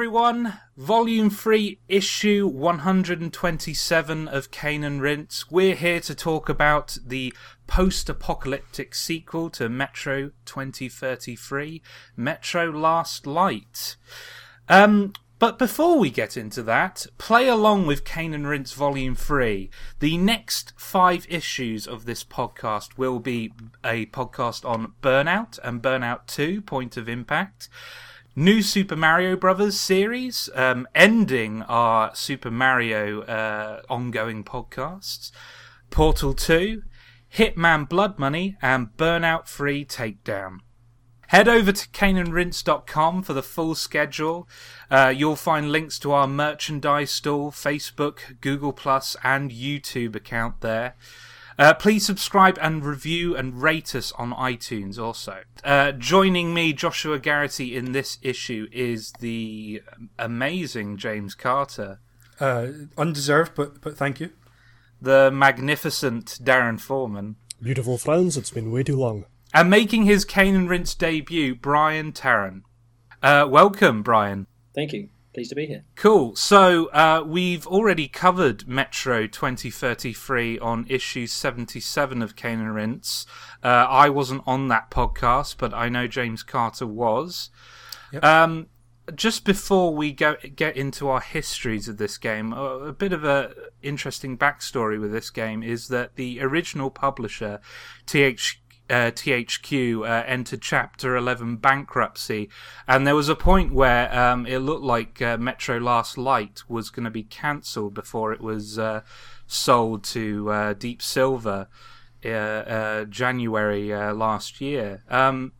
everyone. Volume 3, issue 127 of Cane and Rinse. We're here to talk about the post apocalyptic sequel to Metro 2033, Metro Last Light. Um, but before we get into that, play along with Cane and Rinse Volume 3. The next five issues of this podcast will be a podcast on Burnout and Burnout 2, Point of Impact new Super Mario Brothers series, um, ending our Super Mario uh, ongoing podcasts, Portal 2, Hitman Blood Money, and Burnout 3 Takedown. Head over to caneandrinse.com for the full schedule. Uh, you'll find links to our merchandise store, Facebook, Google and YouTube account there. Uh, please subscribe and review and rate us on iTunes also. Uh, joining me, Joshua Garrity, in this issue is the amazing James Carter. Uh, undeserved, but but thank you. The magnificent Darren Foreman. Beautiful friends, it's been way too long. And making his Cane and Rinse debut, Brian Tarran. Uh, welcome, Brian. Thank you. Pleased to be here. Cool. So uh, we've already covered Metro 2033 on issue 77 of Cane and Rinse. Uh, I wasn't on that podcast, but I know James Carter was. Yep. Um, just before we go get into our histories of this game, a, a bit of a interesting backstory with this game is that the original publisher, TH uh, THQ uh, entered Chapter 11 bankruptcy, and there was a point where um, it looked like uh, Metro Last Light was going to be cancelled before it was uh, sold to uh, Deep Silver uh, January last year. Um,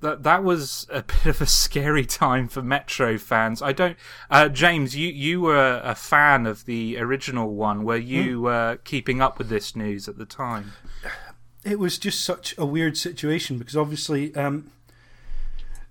that that was a bit of a scary time for Metro fans. I don't, James, you you were a fan of the original one. Were you mm. keeping up with this news at the time? It was just such a weird situation because obviously um,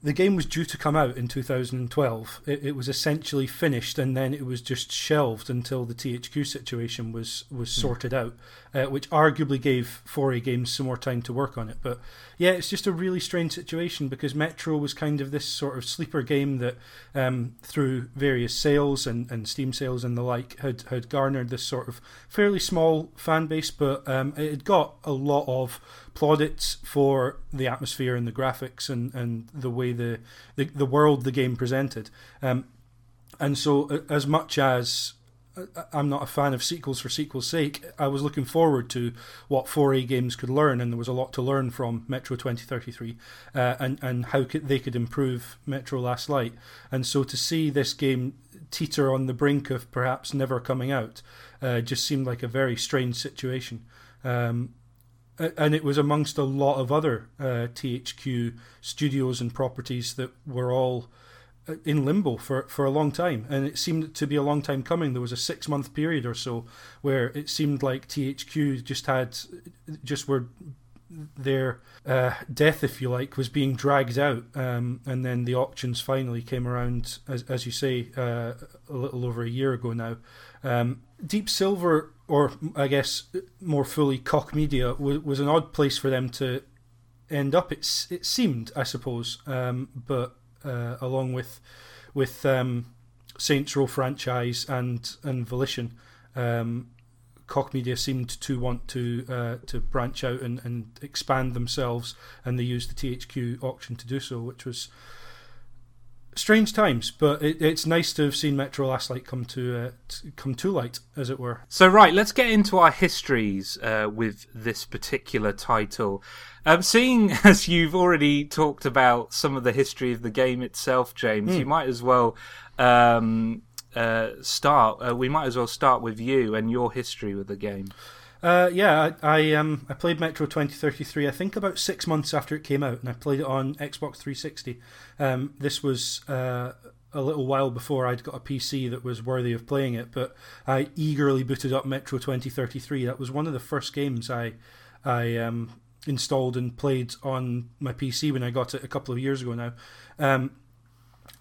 the game was due to come out in 2012. It, it, was essentially finished, and then it was just shelved until the THQ situation was was hmm. sorted out, uh, which arguably gave 4A Games some more time to work on it. But yeah, it's just a really strange situation because Metro was kind of this sort of sleeper game that, um, through various sales and, and Steam sales and the like, had had garnered this sort of fairly small fan base, but um, it had got a lot of plaudits for the atmosphere and the graphics and, and the way the, the, the world the game presented. Um, and so, as much as I'm not a fan of sequels for sequel's sake. I was looking forward to what 4A games could learn, and there was a lot to learn from Metro 2033 uh, and, and how could, they could improve Metro Last Light. And so to see this game teeter on the brink of perhaps never coming out uh, just seemed like a very strange situation. Um, and it was amongst a lot of other uh, THQ studios and properties that were all uh, in limbo for, for a long time, and it seemed to be a long time coming. There was a six month period or so where it seemed like THQ just had just were their uh, death, if you like, was being dragged out, um, and then the auctions finally came around, as, as you say, uh, a little over a year ago now. Um, Deep Silver or I guess more fully Koch Media was, was an odd place for them to end up. It's it seemed, I suppose, um, but uh, along with with um, Saints Row franchise and and Volition, um, Media seemed to want to uh, to branch out and, and expand themselves, and they used the THQ auction to do so, which was strange times, but it, it's nice to have seen Metro Last Light come to, uh, come to light, as it were. So, right, let's get into our histories uh, with this particular title. Um, seeing as you've already talked about some of the history of the game itself, James, mm. you might as well um, uh, start. Uh, we might as well start with you and your history with the game. Uh, yeah, I, I, um I played Metro 2033. I think about six months after it came out, and I played it on Xbox 360. Um, this was uh, a little while before I'd got a PC that was worthy of playing it, but I eagerly booted up Metro 2033. That was one of the first games I I um, installed and played on my PC when I got it a couple of years ago now, um,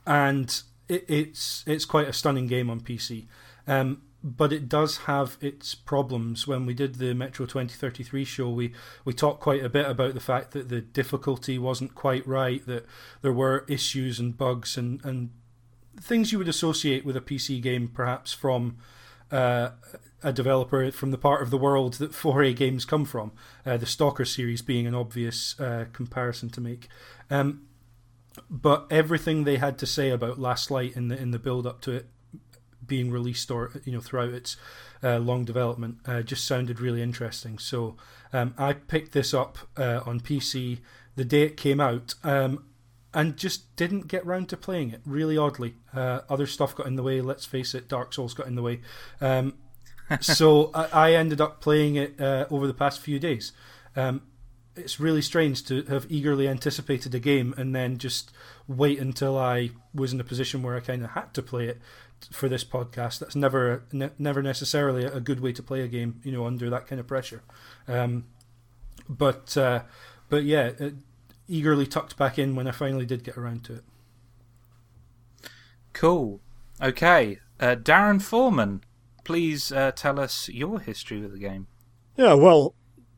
and it, it's it's quite a stunning game on PC. Um, but it does have its problems. When we did the Metro 2033 show, we, we talked quite a bit about the fact that the difficulty wasn't quite right, that there were issues and bugs, and, and things you would associate with a PC game, perhaps from uh, a developer from the part of the world that 4A games come from. Uh, the Stalker series being an obvious uh, comparison to make. Um, but everything they had to say about Last Light in the in the build up to it being released or you know throughout its uh, long development uh, just sounded really interesting. So um, I picked this up uh, on PC the day it came out. Um, and just didn't get round to playing it. Really oddly, uh, other stuff got in the way. Let's face it, Dark Souls got in the way. Um, so I, I, ended up playing it uh, over the past few days. Um, it's really strange to have eagerly anticipated a game and then just wait until I was in a position where I kind of had to play it for this podcast. That's never ne- never necessarily a good way to play a game, you know, under that kind of pressure. Um, but uh, but yeah, it, eagerly tucked back in when I finally did get around to it. Cool. Okay, uh, Darren Foreman, please uh, tell us your history with the game. Yeah, well,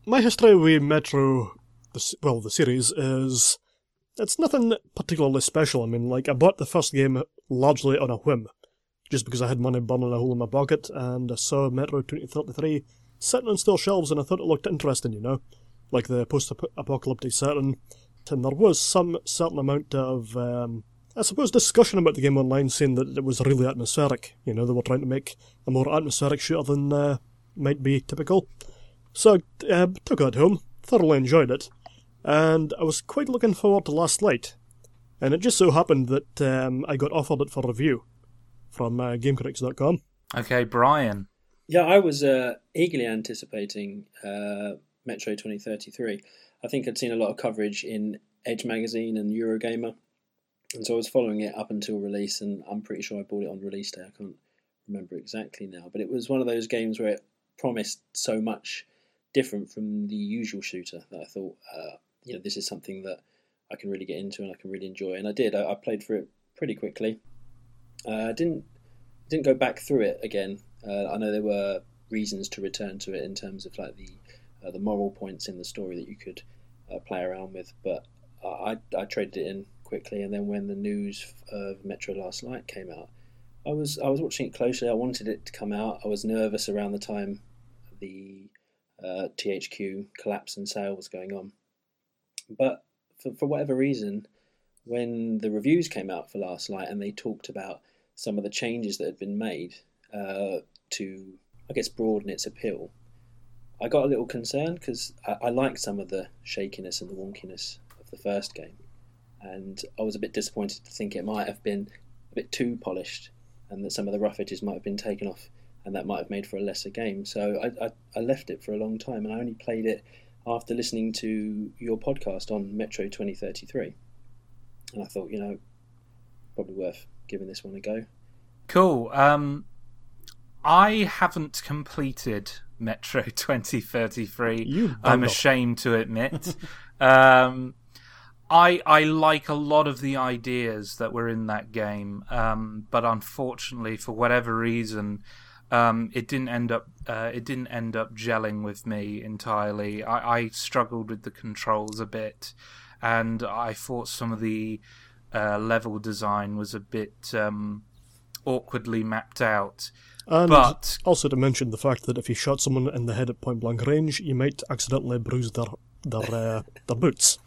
my history with Metro, the, well, the series is it's nothing particularly special. I mean, like I bought the first game largely on a whim, just because I had money burning a hole in my pocket, and I saw Metro 2033 sitting on still shelves, and I thought it looked interesting, you know, like the post-apocalyptic setting. And there was some certain amount of, um, I suppose, discussion about the game online, saying that it was really atmospheric. You know, they were trying to make a more atmospheric shooter than uh, might be typical. So I uh, took it home, thoroughly enjoyed it, and I was quite looking forward to Last Light. And it just so happened that um, I got offered it for review from uh, GameCritics.com. Okay, Brian. Yeah, I was uh, eagerly anticipating uh, Metro 2033. I think I'd seen a lot of coverage in Edge magazine and Eurogamer, and so I was following it up until release. And I'm pretty sure I bought it on release day. I can't remember exactly now, but it was one of those games where it promised so much different from the usual shooter that I thought, uh, you know, this is something that I can really get into and I can really enjoy. And I did. I, I played through it pretty quickly. I uh, didn't didn't go back through it again. Uh, I know there were reasons to return to it in terms of like the uh, the moral points in the story that you could uh, play around with, but I I traded it in quickly. And then when the news of Metro Last Light came out, I was I was watching it closely. I wanted it to come out. I was nervous around the time the uh, THQ collapse and sale was going on. But for, for whatever reason, when the reviews came out for Last Light and they talked about some of the changes that had been made uh, to, I guess, broaden its appeal, I got a little concerned because I, I liked some of the shakiness and the wonkiness of the first game. And I was a bit disappointed to think it might have been a bit too polished and that some of the rough edges might have been taken off and that might have made for a lesser game. So I, I, I, left it for a long time, and I only played it after listening to your podcast on Metro 2033. And I thought, you know, probably worth giving this one a go. Cool. Um, I haven't completed Metro 2033. I'm ashamed to admit. um, I I like a lot of the ideas that were in that game, um, but unfortunately, for whatever reason, um, it didn't end up uh, it didn't end up gelling with me entirely. I, I, struggled with the controls a bit, and I thought some of the uh, level design was a bit um, awkwardly mapped out. And but also to mention the fact that if you shot someone in the head at point blank range, you might accidentally bruise their their uh, their boots.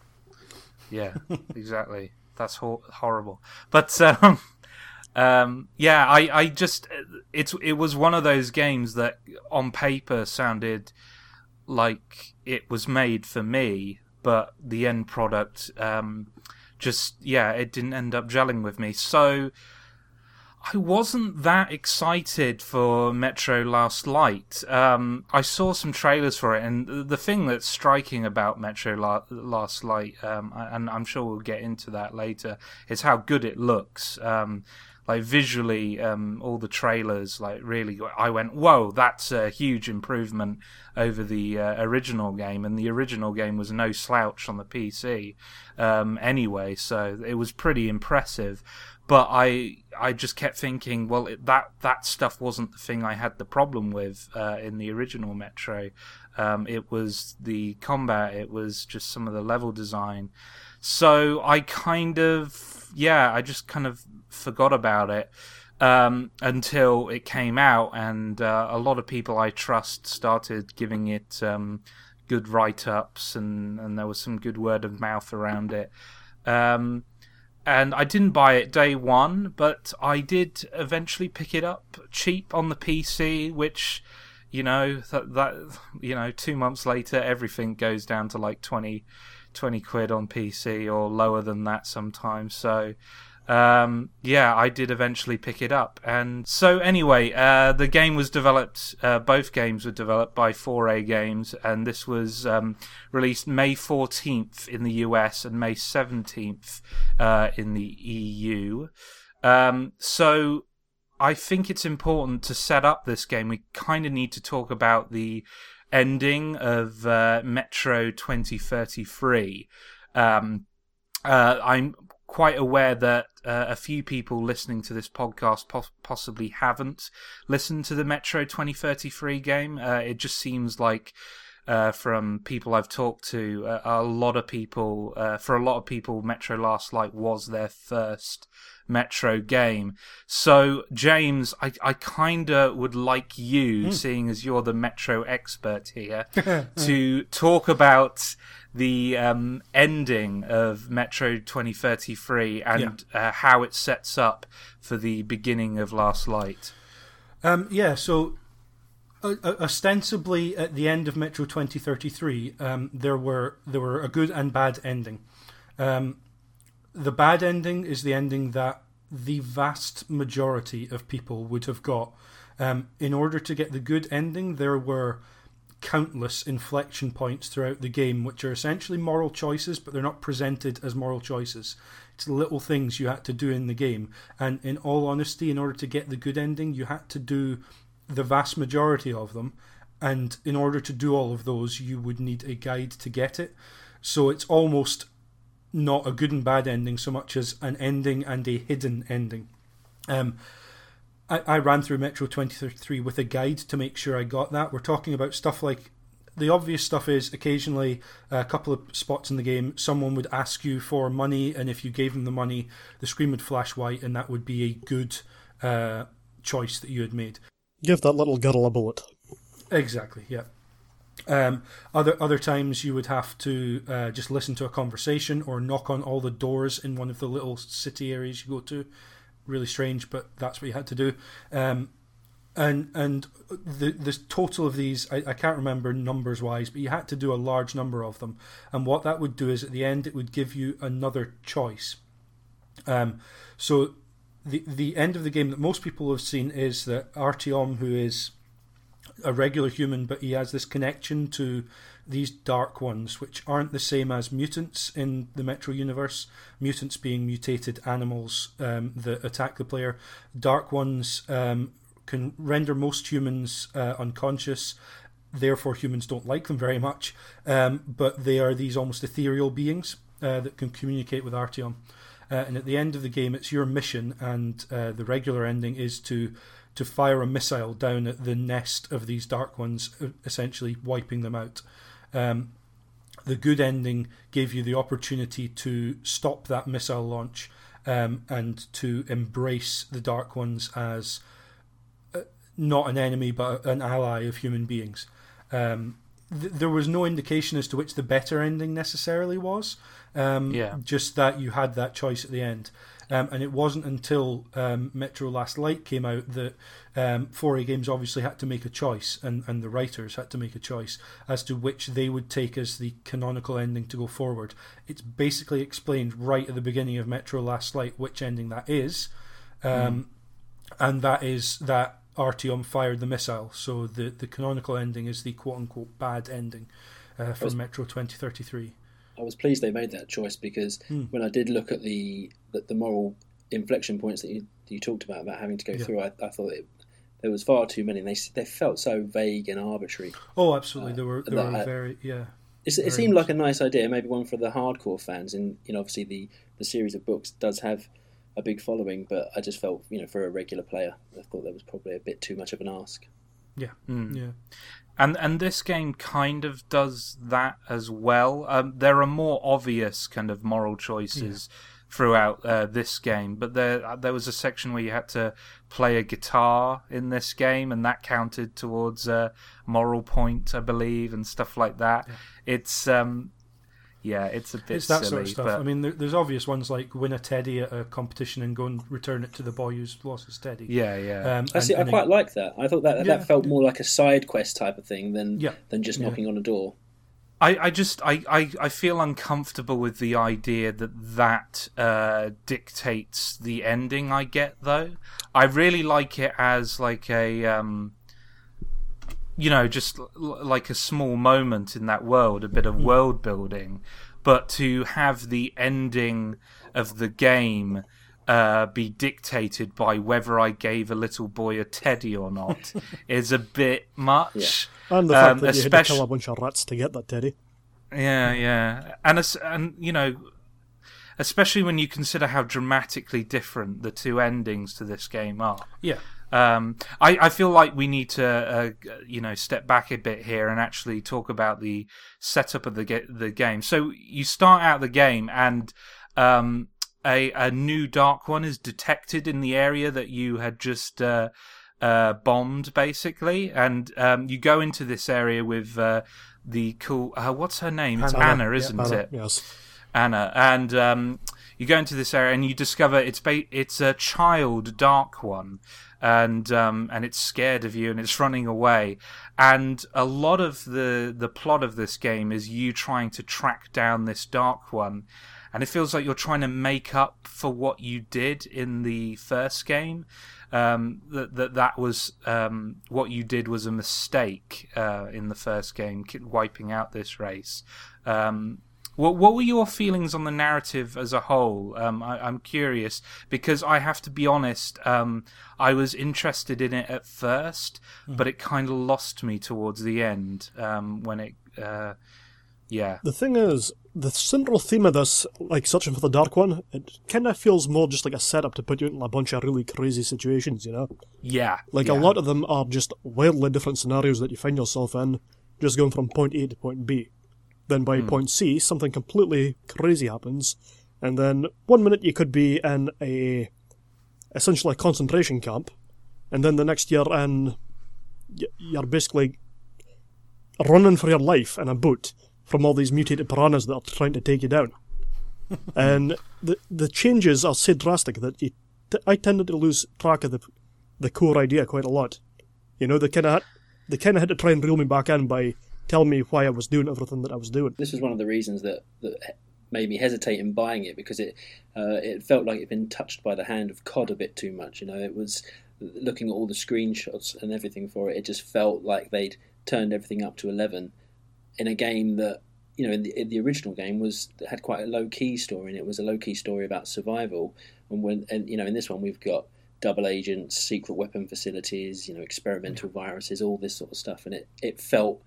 Yeah, exactly. That's ho- horrible. But um, um, yeah, I, I just it's it was one of those games that on paper sounded like it was made for me, but the end product um, just yeah, it didn't end up gelling with me. So I wasn't that excited for Metro Last Light. Um, I saw some trailers for it, and the thing that's striking about Metro La- Last Light, um, and I'm sure we'll get into that later, is how good it looks. Um, like visually um, all the trailers like really i went whoa that's a huge improvement over the uh, original game. And the original game was no slouch on the pc um, anyway so it was pretty impressive. But i i just kept thinking well it, that that stuff wasn't the thing i had the problem with uh, in the original metro. Um, it was the combat it was just some of the level design. So i kind of yeah i just kind of forgot about it um, until it came out, and uh, a lot of people I trust started giving it um, good write ups, and, and there was some good word of mouth around it. Um, and I didn't buy it day one, but I did eventually pick it up cheap on the PC, which you know that, that you know two months later everything goes down to like 20, 20 quid on PC or lower than that sometimes. So um, yeah, I did eventually pick it up. And so, anyway, uh, the game was developed, uh, both games were developed by 4A Games, and this was um, released May 14th in the US and May 17th uh, in the EU. Um, so, I think it's important to set up this game. We kind of need to talk about the ending of uh, Metro 2033. Um, uh, I'm quite aware that uh, a few people listening to this podcast po- possibly haven't listened to the Metro 2033 game. Uh, it just seems like. Uh, from people I've talked to, uh, a lot of people, uh, for a lot of people, Metro Last Light was their first Metro game. So, James, I, I kind of would like you, mm. seeing as you're the Metro expert here, to talk about the um, ending of Metro 2033 and yeah. uh, how it sets up for the beginning of Last Light. Um, yeah, so uh, ostensibly at the end of Metro 2033, um, there were there were a good and bad ending. Um, the bad ending is the ending that the vast majority of people would have got. Um, in order to get the good ending, there were countless inflection points throughout the game, which are essentially moral choices, but they're not presented as moral choices. It's little things you had to do in the game. And in all honesty, in order to get the good ending, you had to do the vast majority of them. And in order to do all of those, you would need a guide to get it. So it's almost not a good and bad ending so much as an ending and a hidden ending. Um, I, I ran through Metro 2033 with a guide to make sure I got that. We're talking about stuff like the obvious stuff is occasionally a couple of spots in the game someone would ask you for money and if you gave them the money the screen would flash white and that would be a good uh, choice that you had made. Give that little girl a bullet. Exactly yeah. Um, other other times you would have to uh, just listen to a conversation or knock on all the doors in one of the little city areas you go to really strange, but that's what you had to do. Um, and and the the total of these I, I can't remember numbers wise, but you had to do a large number of them. And what that would do is at the end it would give you another choice. Um, so the the end of the game that most people have seen is that Artyom, who is a regular human, but he has this connection to these dark ones, which aren't the same as mutants in the Metro universe. Mutants being mutated animals um, that attack the player. Dark ones um, can render most humans uh, unconscious. Therefore, humans don't like them very much. Um, but they are these almost ethereal beings uh, that can communicate with Artyom. Uh, and at the end of the game, it's your mission, and uh, the regular ending is to to fire a missile down at the nest of these dark ones, essentially wiping them out. Um, the good ending gave you the opportunity to stop that missile launch um, and to embrace the Dark Ones as uh, not an enemy but an ally of human beings. Um, th- there was no indication as to which the better ending necessarily was. Um, yeah. Just that you had that choice at the end. Um, and it wasn't until um, Metro Last Light came out that um, 4A Games obviously had to make a choice, and, and the writers had to make a choice as to which they would take as the canonical ending to go forward. It's basically explained right at the beginning of Metro Last Light which ending that is, mm. and that is that Artyom fired the missile. So the, the canonical ending is the quote unquote bad ending uh, for Metro 2033. I was pleased they made that choice because mm. when I did look at the the, the moral inflection points that you, you talked about about having to go yeah. through, I, I thought it, there was far too many. They they felt so vague and arbitrary. Oh, absolutely. Uh, there were there were very yeah. it seemed much. like a nice idea, maybe one for the hardcore fans. And you know, obviously the the series of books does have a big following, but I just felt you know for a regular player, I thought that was probably a bit too much of an ask. Yeah, mm. yeah. And and this game kind of does that as well. Um, there are more obvious kind of moral choices throughout uh, this game. But there uh, there was a section where you had to play a guitar in this game, and that counted towards a moral point, I believe, and stuff like that. It's um, yeah, it's a bit It's that silly, sort of stuff. but I mean, there, there's obvious ones like win a teddy at a competition and go and return it to the boy who's lost his teddy. yeah, yeah. Um, I see. and- I and quite like that. I thought that Yeah. that felt more like a side quest type of thing than Yeah. than just Yeah. knocking on a door. I, I just I, I, I feel uncomfortable with the idea that that uh, dictates the ending I get though. I really like it as like a um, you know just l- like a small moment in that world, a bit of world building, but to have the ending of the game uh, be dictated by whether I gave a little boy a teddy or not is a bit much. And the fact Um, that you had to kill a bunch of rats to get that teddy. Yeah, yeah, and and you know, especially when you consider how dramatically different the two endings to this game are. yeah, Um, I, I feel like we need to, uh, you know, step back a bit here and actually talk about the setup of the ga- the game. So you start out the game and um, a a new dark one is detected in the area that you had just uh, uh, bombed, basically, and um, you go into this area with uh, the cool. Uh, what's her name? It's Anna. Anna, isn't Anna, it? Yes. Anna, and um, you go into this area and you discover it's ba- it's a child dark one, and um, and it's scared of you and it's running away, and a lot of the the plot of this game is you trying to track down this dark one, and it feels like you're trying to make up for what you did in the first game. Um, that that that was um, what you did was a mistake uh, in the first game, wiping out this race. Um, what what were your feelings on the narrative as a whole? Um, I, I'm curious because I have to be honest. Um, I was interested in it at first, but it kind of lost me towards the end um, when it. Uh, yeah, The thing is, the central theme of this, like searching for the dark one, it kind of feels more just like a setup to put you in a bunch of really crazy situations, you know? yeah, Like yeah. a lot of them are just wildly different scenarios that you find yourself in, just going from point A to point B. Then by hmm. point C, something completely crazy happens, and then one minute you could be in a essentially a concentration camp, and then the next year in you're basically running for your life in a boat from all these mutated piranhas that are trying to take you down. and the the changes are so drastic that you t- I tended to lose track of the the core idea quite a lot. You know, they kind of they kind of had to try and reel me back in by telling me why I was doing everything that I was doing. This was one of the reasons that that made me hesitate in buying it because it uh, it felt like it'd been touched by the hand of COD a bit too much. You know, it was looking at all the screenshots and everything for it. It just felt like they'd turned everything up to eleven in a game that you know in the, in the original game was had quite a low key story and it was a low key story about survival. And when and you know in this one we've got double agents, secret weapon facilities, you know, experimental viruses, all this sort of stuff, and it it felt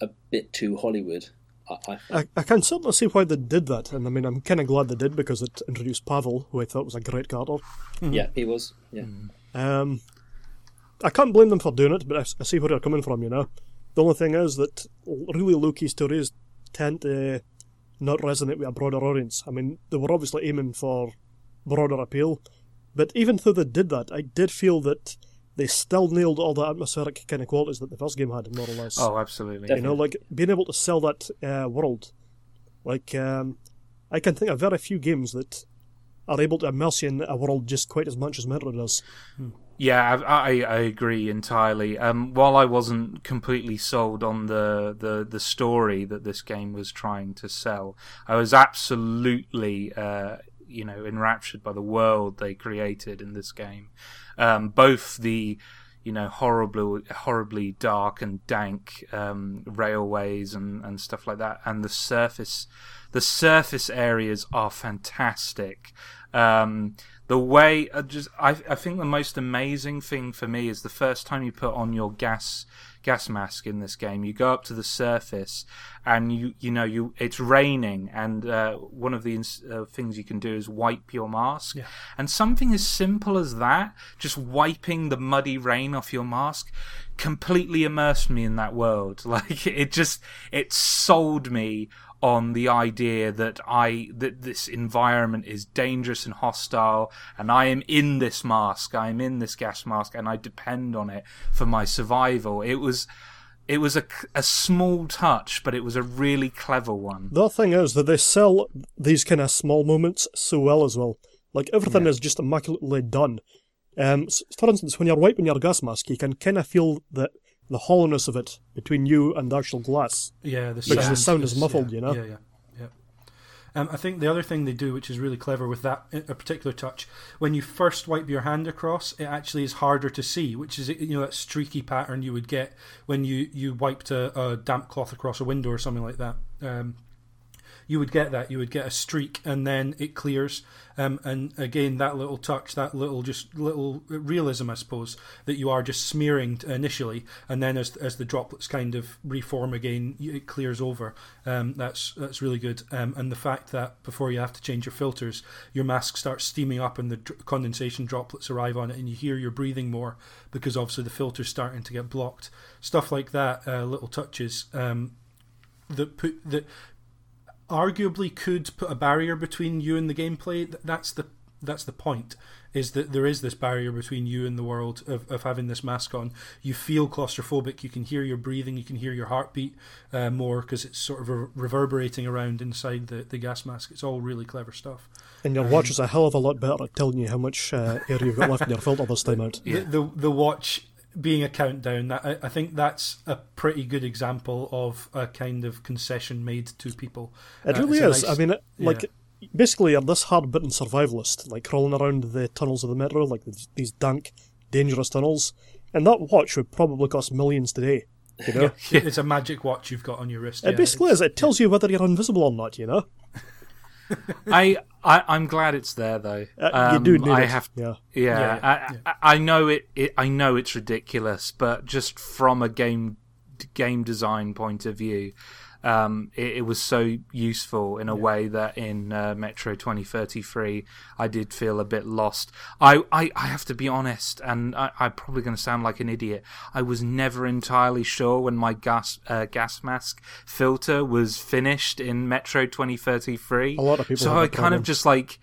a bit too Hollywood. I, I I, I can certainly see why they did that, and I mean, I'm kind of glad they did because it introduced Pavel, who I thought was a great character. Yeah, he was. Yeah, Um, I can't blame them for doing it, but I, I see where they're coming from, you know. The only thing is that really low key stories tend to not resonate with a broader audience. I mean, they were obviously aiming for broader appeal, but even though they did that, I did feel that they still nailed all the atmospheric kind of qualities that the first game had, more or less. Oh, absolutely. you know, like being able to sell that uh, world. Like, um, I can think of very few games that are able to immerse you in a world just quite as much as Metro does. Yeah, I, I, I agree entirely. Um, while I wasn't completely sold on the, the, the story that this game was trying to sell, I was absolutely, uh, you know, enraptured by the world they created in this game. Um, both the, you know, horribly, horribly dark and dank um, railways and, and stuff like that, and the surface, the surface areas are fantastic. Um, the way uh, just I, I think the most amazing thing for me is the first time you put on your gas gas mask in this game. You go up to the surface and you you know you it's raining and uh, one of the ins- uh, things you can do is wipe your mask. And something as simple as that just wiping the muddy rain off your mask completely immersed me in that world. Like it just it sold me on the idea that I that this environment is dangerous and hostile, and I am in this mask, I am in this gas mask, and I depend on it for my survival. It was. It was a, a small touch, but it was a really clever one. The thing is that they sell these kind of small moments so well as well. Like everything is just immaculately done. Um, for instance, when you're wiping your gas mask, you can kind of feel the the hollowness of it between you and the actual glass. Yeah, the Because the sound is is- muffled, yeah, you know? Yeah, yeah, yeah. Um, I think the other thing they do, which is really clever with that a particular touch, when you first wipe your hand across, it actually is harder to see, which is you know that streaky pattern you would get when you you wiped a, a damp cloth across a window or something like that. Um, you would get that. You would get a streak, and then it clears. Um, and again, that little touch, that little just little realism, I suppose, that you are just smearing initially, and then as as the droplets kind of reform again, it clears over. Um, that's that's really good. Um, and the fact that before you have to change your filters, your mask starts steaming up, and the dr- condensation droplets arrive on it, and you hear your breathing more because obviously the filter's starting to get blocked. Stuff like that, uh, little touches. Um, that put that arguably could put a barrier between you and the gameplay. That's the that's the point. Is that there is this barrier between you and the world of, of having this mask on. You feel claustrophobic. You can hear your breathing. You can hear your heartbeat uh, more because it's sort of re- reverberating around inside the, the gas mask. It's all really clever stuff. And your watch is a hell of a lot better at telling you how much uh, air you've got left in your filter this time out. Yeah. The, the the watch being a countdown. That I, I think that's a pretty good example of a kind of concession made to people. It Uh, really is. nice- I mean, it, like basically, you're this hard-bitten survivalist, like crawling around the tunnels of the metro, like th- these dank, dangerous tunnels. And that watch would probably cost millions today. You know, it's a magic watch you've got on your wrist. it yeah. basically is. It tells you whether you're invisible or not. You know, I, I I'm glad it's there though. uh, you do Um, need I it. have yeah. Yeah, Yeah, I, I, I know it, it. I know it's ridiculous, but just from a game game design point of view, um, it, it was so useful in a way that in uh, Metro 2033 I did feel a bit lost. I, I, I have to be honest, and I, I'm probably going to sound like an idiot. I was never entirely sure when my gas uh, gas mask filter was finished in Metro 2033. A lot of people So I kind of just like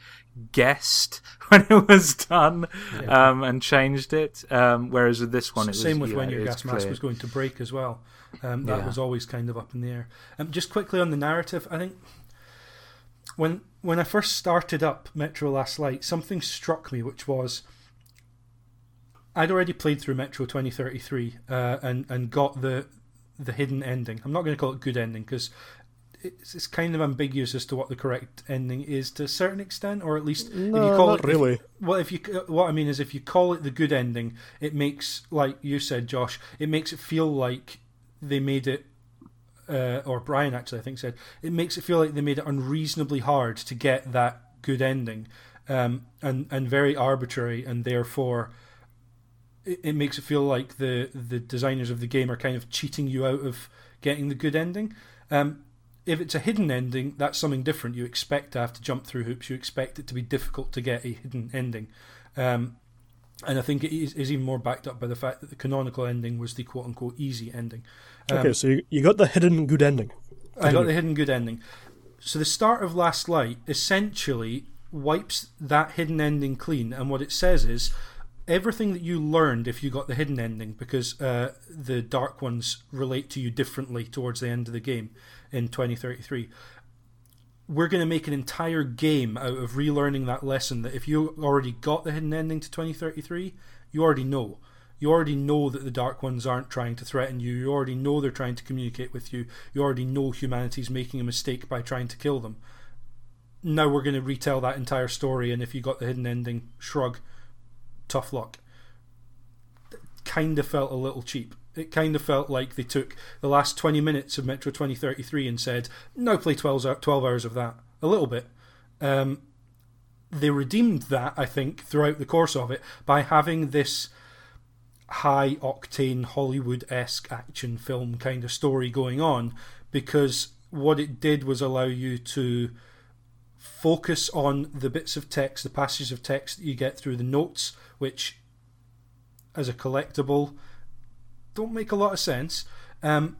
guessed when it was done um, and changed it. Um, whereas with this one, it was Same with yeah, when your gas mask was going to break as well. Um, that Yeah. was always kind of up in the air. Um, just quickly on the narrative, I think when when I first started up Metro Last Light, something struck me, which was I'd already played through Metro 2033 uh, and and got the the hidden ending. I'm not going to call it good ending because it's, it's kind of ambiguous as to what the correct ending is to a certain extent, or at least if you No, call not it if- really. well, if you what I mean is if you call it the good ending, it makes like you said, Josh, it makes it feel like they made it. Uh, or Brian actually, I think said it makes it feel like they made it unreasonably hard to get that good ending, um, and and very arbitrary, and therefore it, it makes it feel like the the designers of the game are kind of cheating you out of getting the good ending. Um, if it's a hidden ending, that's something different. You expect to have to jump through hoops. You expect it to be difficult to get a hidden ending. Um, and I think it is, is even more backed up by the fact that the canonical ending was the quote unquote easy ending. Um, Okay, so you, you got the hidden good ending. I got the hidden good ending. So the start of Last Light essentially wipes that hidden ending clean, and what it says is everything that you learned if you got the hidden ending, because uh, the dark ones relate to you differently towards the end of the game in 2033. We're going to make an entire game out of relearning that lesson that if you already got the hidden ending to 2033, you already know. You already know that the Dark Ones aren't trying to threaten you. You already know they're trying to communicate with you. You already know humanity's making a mistake by trying to kill them. Now we're going to retell that entire story, and if you got the hidden ending, shrug. Tough luck. Kind of felt a little cheap. It kind of felt like they took the last 20 minutes of Metro 2033 and said, now play 12, 12 hours of that. A little bit. Um, they redeemed that, I think, throughout the course of it by having this high octane Hollywood esque action film kind of story going on because what it did was allow you to focus on the bits of text, the passages of text that you get through the notes, which as a collectible don't make a lot of sense. Um,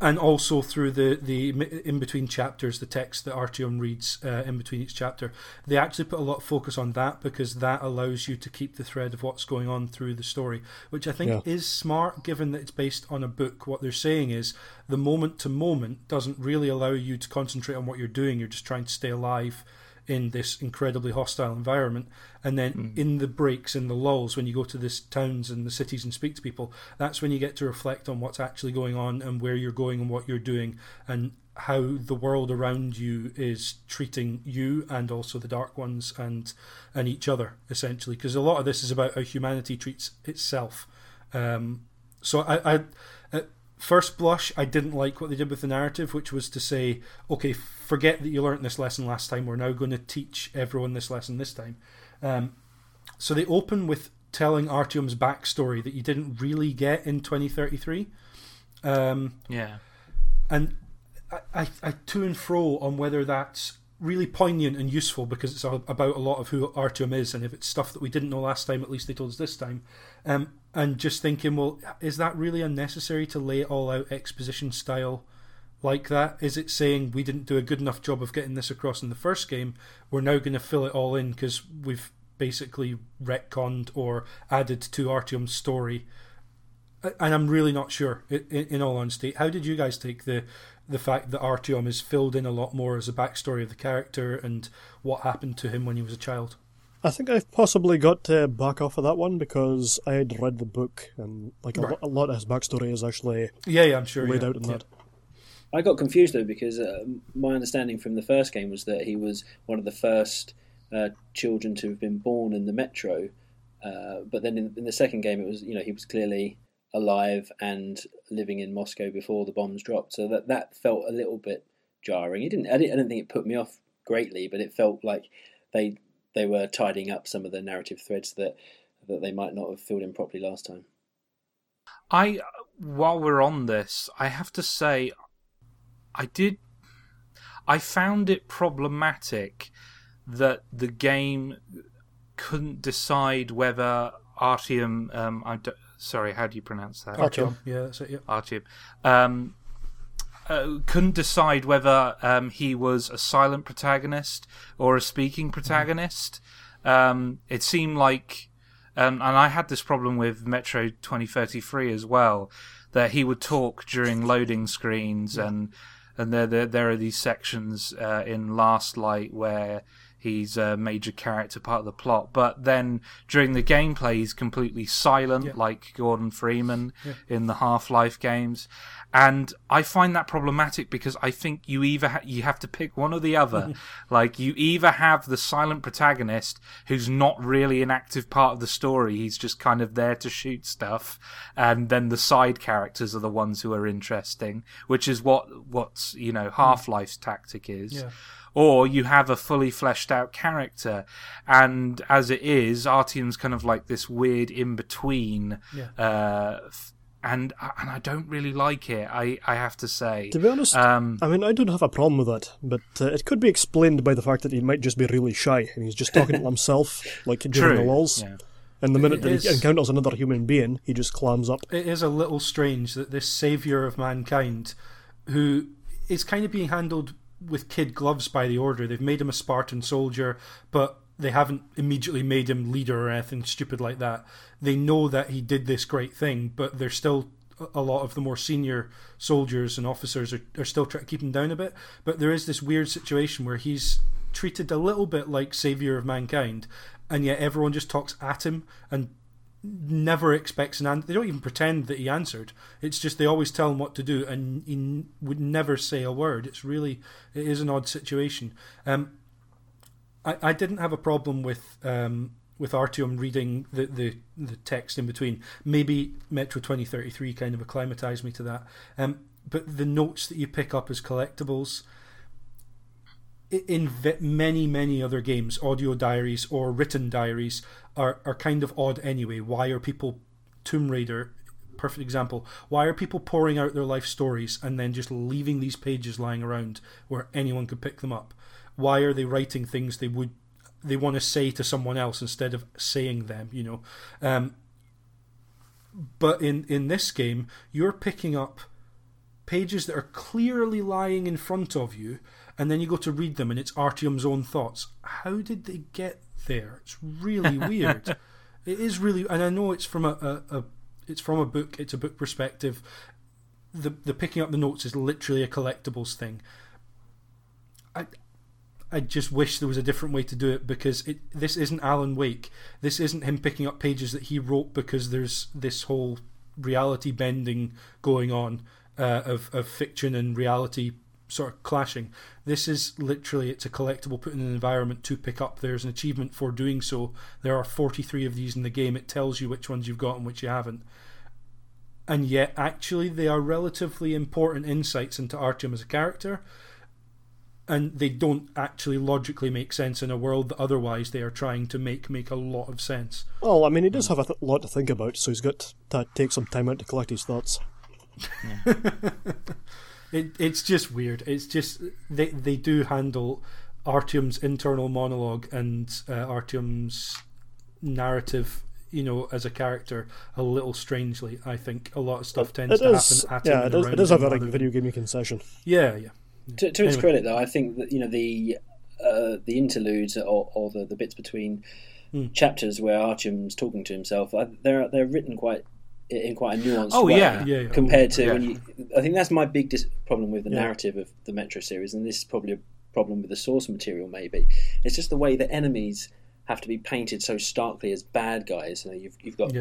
and also through the the in between chapters, the text that Artyom reads uh, in between each chapter, they actually put a lot of focus on that because that allows you to keep the thread of what's going on through the story, which I think Yeah. is smart given that it's based on a book. What they're saying is the moment to moment doesn't really allow you to concentrate on what you're doing. You're just trying to stay alive in this incredibly hostile environment. And then in the breaks, in the lulls, when you go to the towns and the cities and speak to people, that's when you get to reflect on what's actually going on and where you're going and what you're doing and how the world around you is treating you and also the dark ones and and each other essentially. Because a lot of this is about how humanity treats itself. Um, so I, I at first blush I didn't like what they did with the narrative which was to say okay forget that you learnt this lesson last time we're now going to teach everyone this lesson this time um, so they open with telling Artyom's backstory that you didn't really get in 2033 um, Yeah. and I, I, I to and fro on whether that's really poignant and useful because it's about a lot of who Artyom is, and if it's stuff that we didn't know last time, at least they told us this time. Um, and just thinking, well, is that really unnecessary to lay it all out exposition style like that? Is it saying we didn't do a good enough job of getting this across in the first game? We're now going to fill it all in because we've basically retconned or added to Artyom's story and I'm really not sure. In, in all honesty, how did you guys take the the fact that Artyom is filled in a lot more as a backstory of the character and what happened to him when he was a child? I think I've possibly got to back off of that one because I had read the book and like a, Right. lo- a lot of his backstory is actually Yeah, yeah, I'm sure. laid yeah. out in Yeah. that. I got confused though because uh, my understanding from the first game was that he was one of the first uh, children to have been born in the metro. Uh, but then in, in the second game, it was you know he was clearly alive and living in Moscow before the bombs dropped. So that that felt a little bit jarring. It didn't. I didn't, I didn't think it put me off greatly, but it felt like they they were tidying up some of the narrative threads that that they might not have filled in properly last time. I, while we're on this, I have to say, I did. I found it problematic that the game couldn't decide whether Artyom. Um, I don't- sorry, how do you pronounce that? Artyom. Yeah, that's it. Yeah. Artyom. Um, uh, couldn't decide whether um, he was a silent protagonist or a speaking protagonist. Um, it seemed like, um, and I had this problem with Metro 2033 as well, that he would talk during loading screens, and and there there, there are these sections uh, in Last Light where he's a major character part of the plot, but then during the gameplay he's completely silent, Yeah. like Gordon Freeman in the Half Life games, and I find that problematic because I think you either ha- you have to pick one or the other. like you either have the silent protagonist who's not really an active part of the story; he's just kind of there to shoot stuff, and then the side characters are the ones who are interesting, which is what what's you know hmm. Half Life's tactic is Yeah. Or you have a fully fleshed out character. And as it is, Artyom's kind of like this weird in between. Yeah. Uh, and and I don't really like it. I, I have to say. To be honest, Um, I mean, I don't have a problem with that, but uh, it could be explained by the fact that he might just be really shy and he's just talking to himself, like during the true. lulls. Yeah. And the minute It that is- he encounters another human being, he just clams up. It is a little strange that this savior of mankind, who is kind of being handled with kid gloves by the Order, they've made him a Spartan soldier, but they haven't immediately made him leader or anything stupid like that. They know that he did this great thing, but they're still a lot of the more senior soldiers and officers are, are still trying to keep him down a bit. But there is this weird situation where he's treated a little bit like savior of mankind, and yet everyone just talks at him and never expects an answer. They don't even pretend that he answered. It's just they always tell him what to do, and he n- would never say a word. It's really it is an odd situation. Um, I, I didn't have a problem with um, with Artyom reading the, the, the text in between. Maybe Metro twenty thirty three kind of acclimatized me to that. Um, but the notes that you pick up as collectibles in many many other games, audio diaries or written diaries are are kind of odd anyway. Why are people Tomb Raider? Perfect example. Why are people pouring out their life stories and then just leaving these pages lying around where anyone could pick them up? Why are they writing things they would they want to say to someone else instead of saying them? You know, um, but in in this game, you're picking up pages that are clearly lying in front of you, and then you go to read them, and it's Artyom's own thoughts. How did they get there? It's really weird. it is really, and I know it's from a, a, a it's from a book. It's a book perspective. The the picking up the notes is literally a collectibles thing. I I just wish there was a different way to do it because it this isn't Alan Wake. This isn't him picking up pages that he wrote because there's this whole reality bending going on uh, of of fiction and reality sort of clashing. This is literally it's a collectible put in an environment to pick up. There's an achievement for doing so. There are 43 of these in the game. It tells you which ones you've got and which you haven't. And yet, actually, they are relatively important insights into Artyom as a character and they don't actually logically make sense in a world that otherwise they are trying to make make a lot of sense. Well, I mean, he does um, have a th- lot to think about, so he's got to take some time out to collect his thoughts. it, it's just weird. It's just they they do handle Artyom's internal monologue and uh, Artyom's narrative. You know, as a character, a little strangely. I think a lot of stuff tends It to is, happen at yeah, him it does have around it is a him very rather than- video gaming concession. Yeah, yeah. To, to its credit, though, I think that you know the uh, the interludes or, or the, the bits between Hmm. chapters where Artyom's talking to himself, uh, they're they're written quite in quite a nuanced Oh, way yeah. Yeah, yeah. compared to Yeah. when you. I think that's my big dis- problem with the narrative of the Metro series, and this is probably a problem with the source material. Maybe it's just the way that enemies have to be painted so starkly as bad guys. You know, you've you've got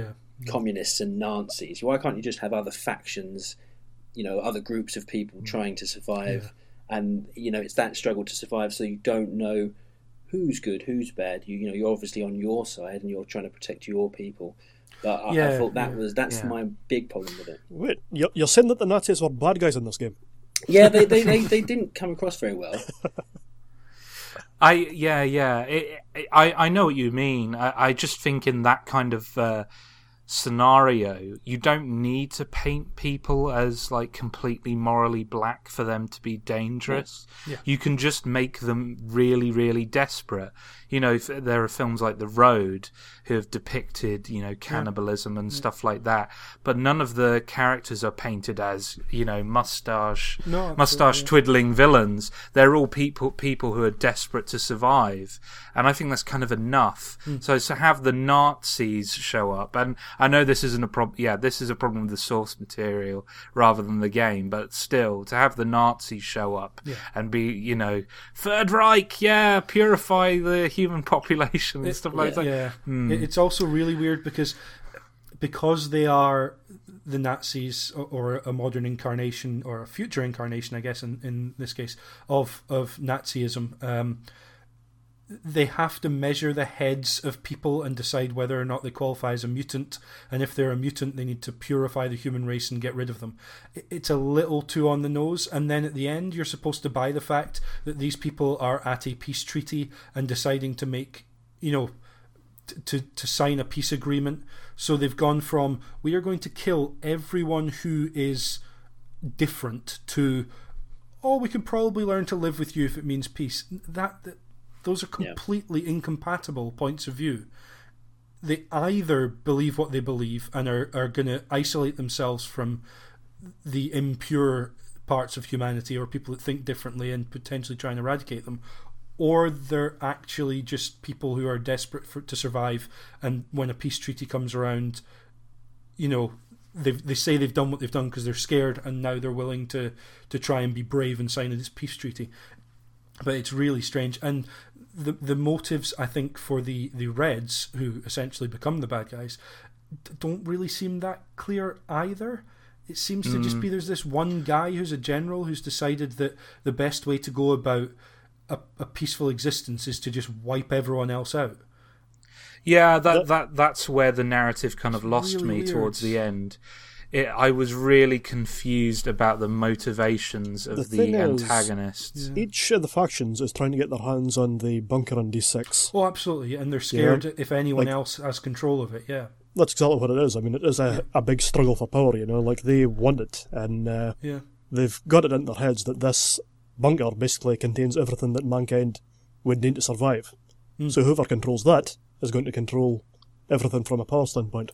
communists and Nazis. Why can't you just have other factions, you know, other groups of people Mm. trying to survive? And you know, it's that struggle to survive, so you don't know who's good, who's bad. You you know, you're obviously on your side and you're trying to protect your people. But I, I thought that yeah, was that's yeah. my big problem with it. Wait, you're, you're saying that the Nazis were bad guys in this game? Yeah, they they, they, they didn't come across very well. I yeah yeah it, it- I I know what you mean. I, I just think in that kind of uh, scenario, you don't need to paint people as like completely morally black for them to be dangerous. Yeah. You can just make them really really desperate. You know, if there are films like The Road who have depicted you know cannibalism and stuff like that, but none of the characters are painted as you know mustache No, mustache twiddling villains. They're all people people who are desperate to survive, and I think that's kind of enough. Hmm. So to have the Nazis show up, and I know this isn't a problem. Yeah, this is a problem with the source material rather than the game, but still to have the Nazis show up and be you know Third Reich, yeah, purify the human population and stuff like that. Yeah, Hmm. It's also really weird because because they are the Nazis or, or a modern incarnation or a future incarnation, I guess in, in this case of of Nazism. Um, they have to measure the heads of people and decide whether or not they qualify as a mutant. And if they're a mutant, they need to purify the human race and get rid of them. It's a little too on the nose. And then at the end, you're supposed to buy the fact that these people are at a peace treaty and deciding to make, you know, to to sign a peace agreement. So they've gone from we are going to kill everyone who is different to oh we can probably learn to live with you if it means peace. That, that those are Yeah. completely incompatible points of view. They either believe what they believe and are, are going to isolate themselves from the impure parts of humanity or people that think differently and potentially try and eradicate them, or they're actually just people who are desperate for, to survive. And when a peace treaty comes around, you know, they they say they've done what they've done because they're scared, and now they're willing to to try and be brave and sign this peace treaty. But it's really strange, and the the motives I think for the the Reds, who essentially become the bad guys, don't really seem that clear either. It seems to just be mm. there's this one guy who's a general who's decided that the best way to go about a, a peaceful existence is to just wipe everyone else out. Yeah, that that that's where the narrative kind of lost really me weird. towards the end. It, I was really confused about the motivations of The the, thing is- antagonists. Each of the factions is trying to get their hands on the bunker on D6. Oh, absolutely, and they're scared if anyone Like- else has control of it. Yeah, That's exactly what it is. I mean, it is a, a big struggle for power, you know, like they want it, and uh, yeah. they've got it in their heads that this bunker basically contains everything that mankind would need to survive. So whoever controls that is going to control everything from a power standpoint.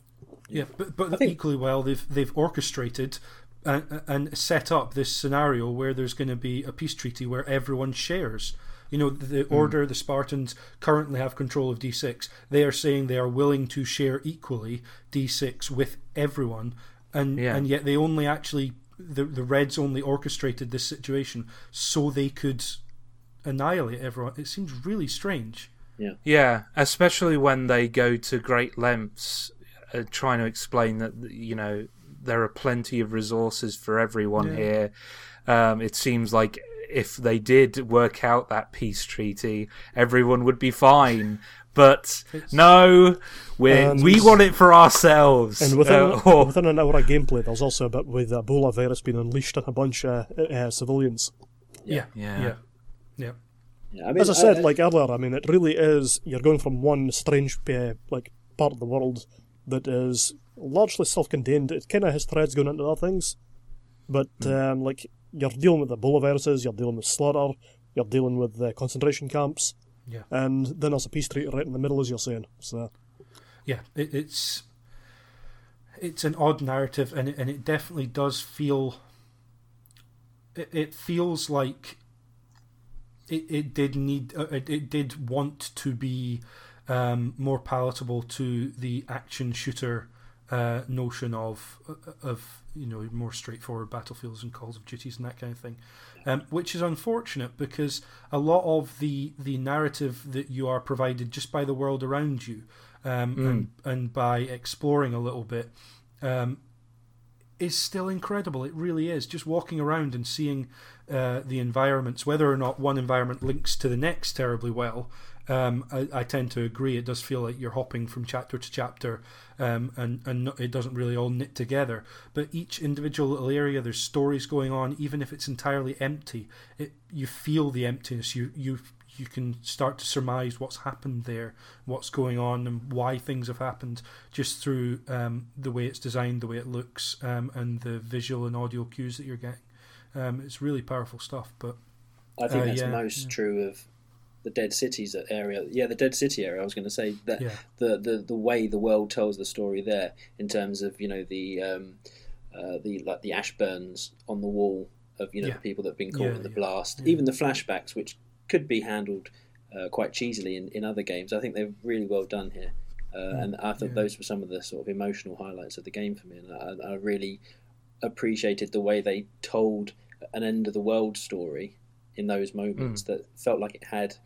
Yeah, but but think- equally well, they've they've orchestrated and, and set up this scenario where there's going to be a peace treaty where everyone shares. You know, the Hmm. Order, the Spartans currently have control of D6. They are saying they are willing to share equally D6 with everyone, and Yeah. and yet they only actually the the Reds only orchestrated this situation so they could annihilate everyone. It seems really strange. Yeah. Yeah, especially when they go to great lengths uh, trying to explain that you know there are plenty of resources for everyone Yeah. here. Um, it seems like if they did work out that peace treaty, everyone would be fine. But no, we And- we want it for ourselves. And within, Uh, or- within an hour of gameplay, there's also a bit with Ebola virus being unleashed on a bunch of uh, civilians. Yeah, Yeah. yeah, yeah. Yeah, I mean, As I said, I- like earlier, I mean, it really is. You're going from one strange uh, like part of the world that is largely self-contained. It kind of has threads going into other things, but um, like you're dealing with Ebola viruses, you're dealing with slaughter, you're dealing with uh, concentration camps, Yeah. and then there's a peace treaty right in the middle, as you're saying. So yeah, it, it's it's an odd narrative, and it, and it definitely does feel. It, it feels like it, it did need uh, it, it did want to be um, more palatable to the action shooter uh, notion of of you know more straightforward battlefields and calls of duties and that kind of thing, um, which is unfortunate because a lot of the the narrative that you are provided just by the world around you um, and and by exploring a little bit um, is still incredible. It really is. Just walking around and seeing uh, the environments, whether or not one environment links to the next terribly well, um, I, I tend to agree. It does feel like you're hopping from chapter to chapter, um, and and not, it doesn't really all knit together. But each individual little area, there's stories going on, even if it's entirely empty. It you feel the emptiness. You you you can start to surmise what's happened there, what's going on, and why things have happened just through um, the way it's designed, the way it looks, um, and the visual and audio cues that you're getting. Um, it's really powerful stuff. But I think Uh, that's yeah, most yeah. true of the Dead Cities area. Yeah, the Dead City area. I was going to say that Yeah. the, the the way the world tells the story there, in terms of you know the um, uh, the like the ash burns on the wall of you know Yeah. the people that have been caught Yeah, in the blast, even the flashbacks, which could be handled uh, quite cheesily in, in other games. I think they're really well done here. Uh, and I thought those were some of the sort of emotional highlights of the game for me, and I, I really appreciated the way they told an end of the world story in those moments that felt like it had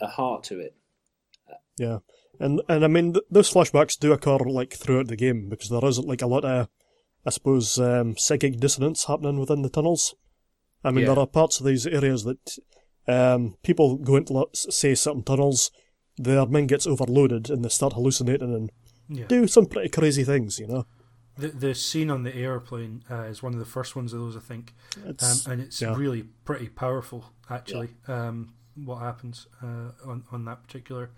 a heart to it. yeah, and and I mean th- those flashbacks do occur like throughout the game because there isn't like a lot of, I suppose, um, psychic dissonance happening within the tunnels. I mean, Yeah. there are parts of these areas that um, people go into, let's say, certain tunnels, their mind gets overloaded and they start hallucinating and yeah, do some pretty crazy things, you know. the the scene on the airplane uh, is one of the first ones of those, I think, um, and it's yeah. really pretty powerful actually. Um, what happens uh, on on that particular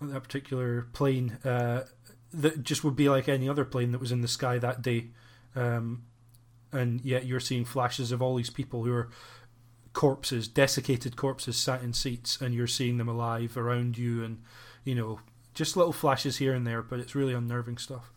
on that particular plane uh, that just would be like any other plane that was in the sky that day, um, and yet you're seeing flashes of all these people who are corpses, desiccated corpses, sat in seats, and you're seeing them alive around you, and you know just little flashes here and there, but it's really unnerving stuff.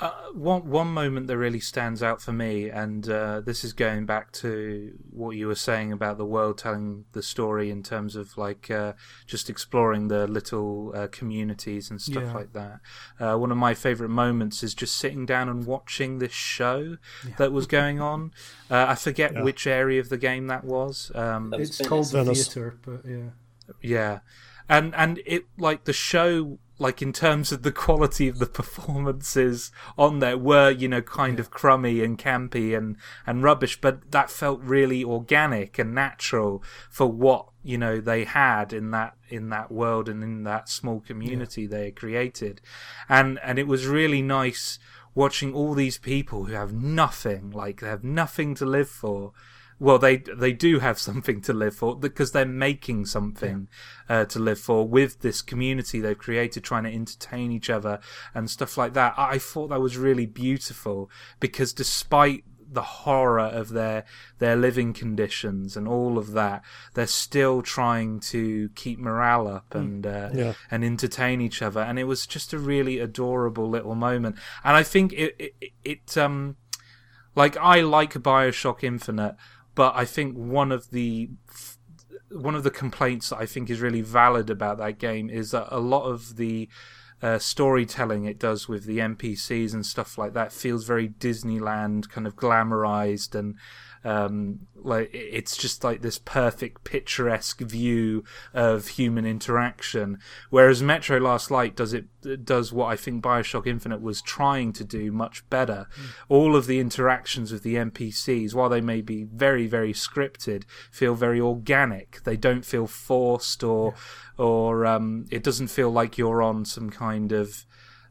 Uh, one one moment that really stands out for me, and uh, this is going back to what you were saying about the world telling the story in terms of like uh, just exploring the little uh, communities and stuff Yeah. like that. Uh, one of my favorite moments is just sitting down and watching this show that was going on. Uh, I forget Yeah. which area of the game that was. Um, That was It's Venice. called the theater, but yeah. yeah, and and it like the show like in terms of the quality of the performances on there were you know kind of crummy and campy and and rubbish, but that felt really organic and natural for what you know they had in that in that world and in that small community they had created, and and it was really nice watching all these people who have nothing like they have nothing to live for well they they do have something to live for because they're making something uh, to live for with this community they've created trying to entertain each other and stuff like that i I thought that was really beautiful because despite the horror of their their living conditions and all of that, they're still trying to keep morale up and uh, Yeah. and entertain each other. And it was just a really adorable little moment. And I think it it, it um like I like Bioshock Infinite, but I think one of the one of the complaints that I think is really valid about that game is that a lot of the uh, storytelling it does with the NPCs and stuff like that feels very Disneyland kind of glamorized and um, like it's just like this perfect picturesque view of human interaction. Whereas Metro Last Light does it does what I think Bioshock Infinite was trying to do much better. All of the interactions with the NPCs, while they may be very very scripted, feel very organic. They don't feel forced or or um, it doesn't feel like you're on some kind of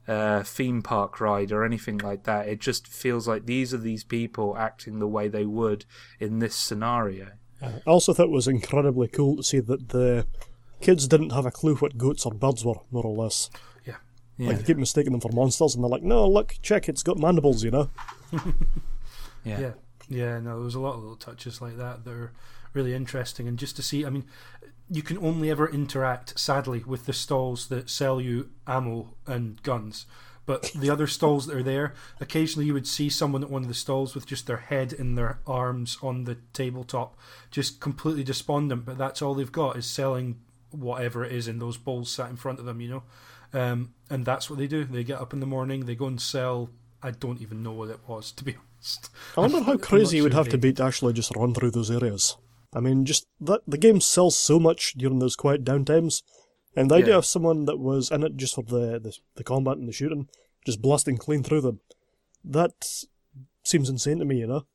uh, theme park ride or anything like that. It just feels like these are these people acting the way they would in this scenario. I also thought it was incredibly cool to see that the kids didn't have a clue what goats or birds were, more or less. Yeah. Yeah, Like, they keep mistaking them for monsters, and they're like, no, look, check, it's got mandibles, you know? yeah, Yeah, yeah. No, there was a lot of little touches like that that are really interesting, and just to see. I mean, you can only ever interact, sadly, with the stalls that sell you ammo and guns. But the other stalls that are there, occasionally you would see someone at one of the stalls with just their head in their arms on the tabletop, just completely despondent. But that's all they've got is selling whatever it is in those bowls sat in front of them, you know. Um, and that's what they do. They get up in the morning, they go and sell. I don't even know what it was, to be honest. I wonder how crazy you would have to be to actually just run through those areas. I mean, just that the game sells so much during those quiet downtimes, and the idea of someone that was in it just for the, the the combat and the shooting, just blasting clean through them, that seems insane to me, you know.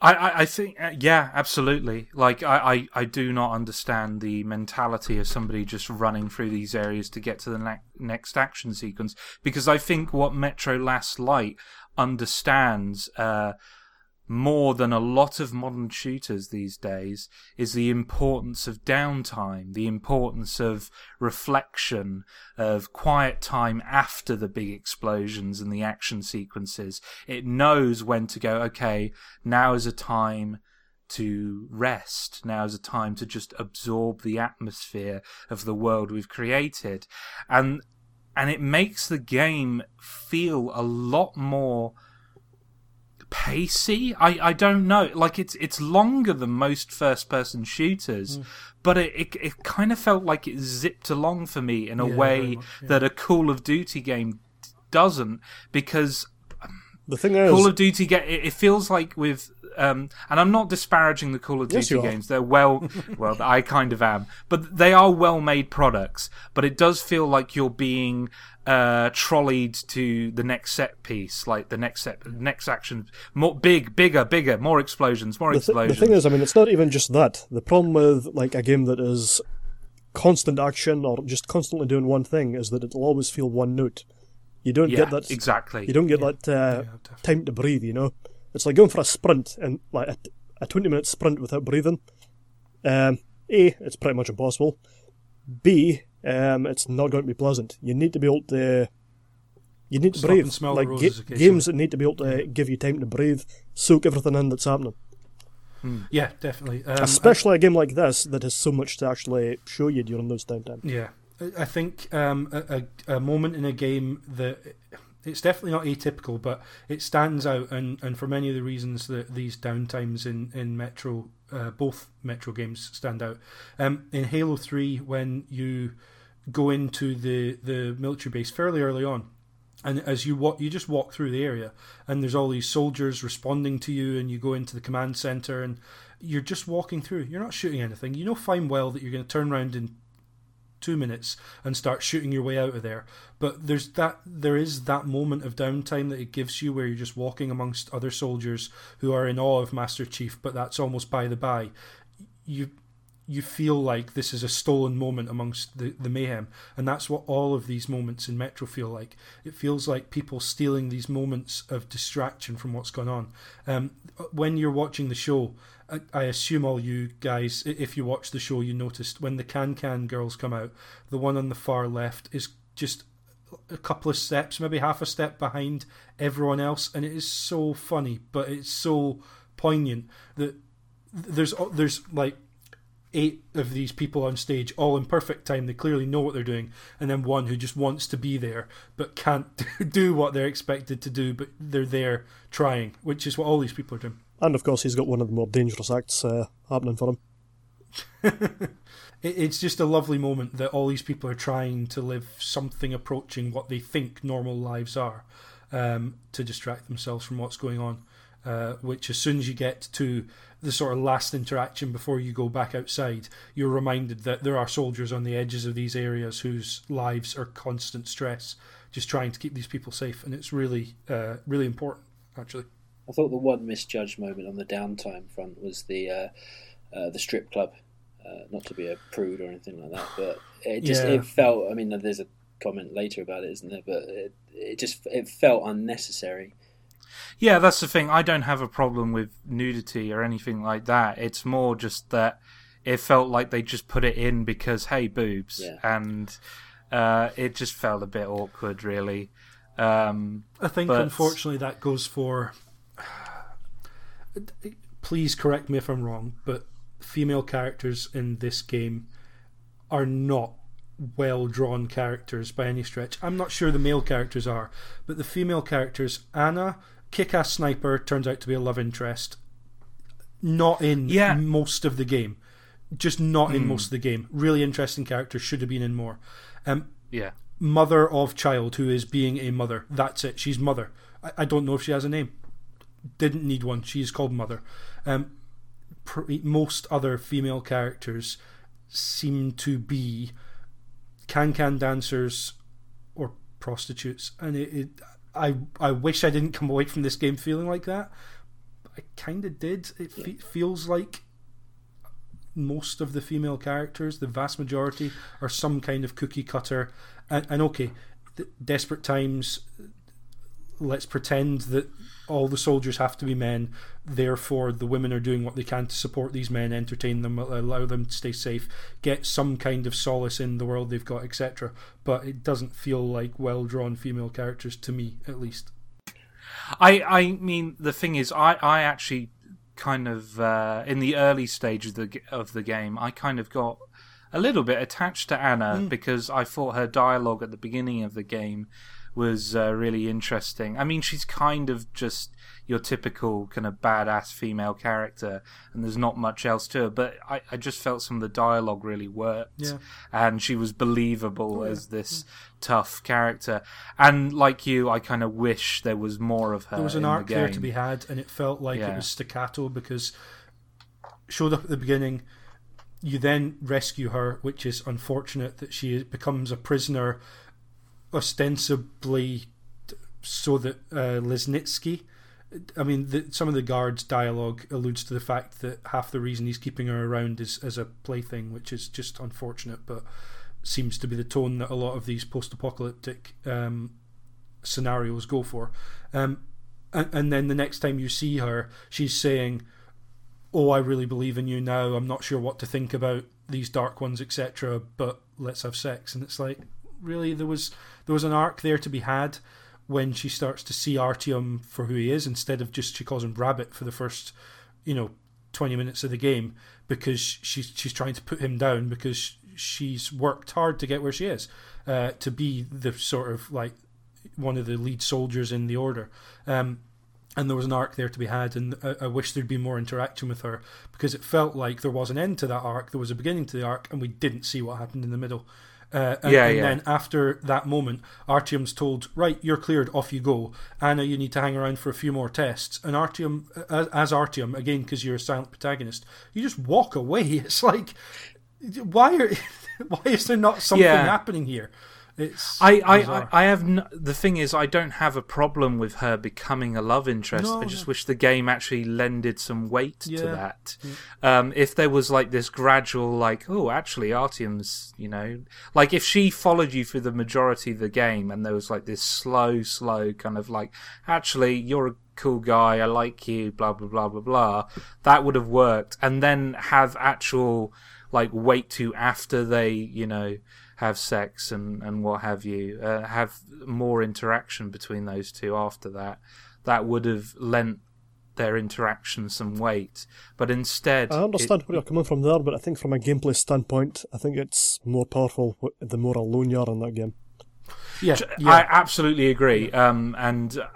I, I, I think, uh, yeah, absolutely. Like, I, I, I do not understand the mentality of somebody just running through these areas to get to the ne- next action sequence. Because I think what Metro Last Light understands uh, more than a lot of modern shooters these days is the importance of downtime, the importance of reflection, of quiet time after the big explosions and the action sequences. It knows when to go, okay, now is a time to rest. Now is a time to just absorb the atmosphere of the world we've created. And and it makes the game feel a lot more pacey. I, I don't know. Like it's it's longer than most first person shooters, mm. but it, it it kind of felt like it zipped along for me in a Yeah, way much, yeah. that a Call of Duty game doesn't because The thing is, Call of Duty get it, it feels like with um and I'm not disparaging the Call of Yes, Duty are. games. They're well well I kind of am. But they are well made products. But it does feel like you're being uh trolleyed to the next set piece, like the next set next action more big, bigger, bigger, more explosions, more the, th- the thing is, I mean, it's not even just that. The problem with like a game that is constant action or just constantly doing one thing is that it'll always feel one note. You don't yeah, get that. exactly. You don't get that uh, Yeah, time to breathe. You know, it's like going for a sprint and like a, a twenty minute sprint without breathing. Um, a, it's pretty much impossible. B, um, it's not going to be pleasant. You need to be able to. You need to Stop breathe. and smell like ga- games that need to be able to give you time to breathe, soak everything in that's happening. Yeah, definitely. Um, Especially a game like this that has so much to actually show you during those downtime. Yeah, I- I think um, a, a, a moment in a game that it's definitely not atypical, but it stands out, and, and for many of the reasons that these downtimes in in Metro, uh, both Metro games stand out. Um, in Halo Three, when you go into the the military base fairly early on. And as you walk, you just walk through the area, and there's all these soldiers responding to you, and you go into the command center, and you're just walking through. You're not shooting anything. You know fine well that you're going to turn around in two minutes and start shooting your way out of there. But there's that there is that moment of downtime that it gives you where you're just walking amongst other soldiers who are in awe of Master Chief, but that's almost by the by. You you feel like this is a stolen moment amongst the, the mayhem. And that's what all of these moments in Metro feel like. It feels like people stealing these moments of distraction from what's going on. Um, when you're watching the show, I, I assume all you guys, if you watch the show, you noticed when the Can Can girls come out, the one on the far left is just a couple of steps, maybe half a step behind everyone else, and it is so funny, but it's so poignant that there's there's like eight of these people on stage, all in perfect time. They clearly know what they're doing, and then one who just wants to be there but can't do what they're expected to do, but they're there trying, which is what all these people are doing. And of course, he's got one of the more dangerous acts uh, happening for him. it's just a lovely moment that all these people are trying to live something approaching what they think normal lives are um, to distract themselves from what's going on. Uh, which, as soon as you get to the sort of last interaction before you go back outside, you're reminded that there are soldiers on the edges of these areas whose lives are constant stress, just trying to keep these people safe, and it's really, uh, really important, actually. I thought the one misjudged moment on the downtime front was the uh, uh the strip club uh, not to be a prude or anything like that, but it just yeah. it felt. I mean, there's a comment later about it, isn't there? But it, it just it felt unnecessary. Yeah, that's the thing. I don't have a problem with nudity or anything like that. It's more just that it felt like they just put it in because hey, boobs, yeah. and uh, it just felt a bit awkward, really. Um, I think, but... unfortunately, that goes for. Please correct me if I'm wrong, but female characters in this game are not well drawn characters by any stretch. I'm not sure the male characters are, but the female characters, Anna, kick ass sniper, turns out to be a love interest. Not in yeah. most of the game. Just not mm. in hmm. most of the game. Really interesting character, should have been in more. Um, yeah. Mother of child who is being a mother. That's it. She's mother. I, I don't know if she has a name. Didn't need one. She's called mother. Um, most other female characters seem to be can can dancers or prostitutes, and it, it, I I wish I didn't come away from this game feeling like that. I kind of did. It fe- feels like most of the female characters, the vast majority, are some kind of cookie cutter. And, and okay, desperate times. Let's pretend that all the soldiers have to be men. Therefore, the women are doing what they can to support these men, entertain them, allow them to stay safe, get some kind of solace in the world they've got, etc. But it doesn't feel like well drawn female characters to me, at least. I I mean, the thing is, I I actually kind of uh, in the early stages of the of the game, I kind of got a little bit attached to Anna mm. because I thought her dialogue at the beginning of the game was uh, really interesting. I mean, she's kind of just your typical kind of badass female character, and there's not much else to her. But I, I just felt some of the dialogue really worked, yeah. and she was believable oh, yeah. as this yeah. tough character. And like you, I kind of wish there was more of her. There was an arc the there to be had, and it felt like it was staccato because showed up at the beginning. You then rescue her, which is unfortunate that she becomes a prisoner ostensibly so that uh, Lesnitsky. I mean, the, some of the guards' dialogue alludes to the fact that half the reason he's keeping her around is as a plaything, which is just unfortunate, but seems to be the tone that a lot of these post-apocalyptic um, scenarios go for. Um, and, and then the next time you see her, she's saying, "Oh, I really believe in you now. I'm not sure what to think about these dark ones, etc. But let's have sex." And it's like, really, there was there was an arc there to be had when she starts to see Artyom for who he is instead of just she calls him Rabbit for the first, you know, twenty minutes of the game because she's she's trying to put him down because she's worked hard to get where she is, uh, to be the sort of like one of the lead soldiers in the order. Um, and there was an arc there to be had, and I, I, wish there'd be more interaction with her because it felt like there was an end to that arc, there was a beginning to the arc, and we didn't see what happened in the middle. Uh, and, yeah, and yeah. then after that moment, Artyom's told, "Right, you're cleared. Off you go." Anna, you need to hang around for a few more tests. And Artyom, as, as Artyom, again because you're a silent protagonist, you just walk away. It's like, why are, why is there not something yeah. happening here? It's I, I, I, have no, the thing is I don't have a problem with her becoming a love interest. No, I just no. wish the game actually lended some weight yeah. to that. Yeah. Um, if there was like this gradual, like, oh, actually, Artyom's, you know, like if she followed you through the majority of the game, and there was like this slow, slow kind of like, actually, you're a cool guy, I like you, blah blah blah blah blah, that would have worked, and then have actual like wait to after they, you know have sex and, and what have you, uh, have more interaction between those two after that, that would have lent their interaction some weight. But instead, I understand it- where you're coming from there, but I think from a gameplay standpoint, I think it's more powerful the more alone you are in that game. Yeah, I absolutely agree. Um, and uh,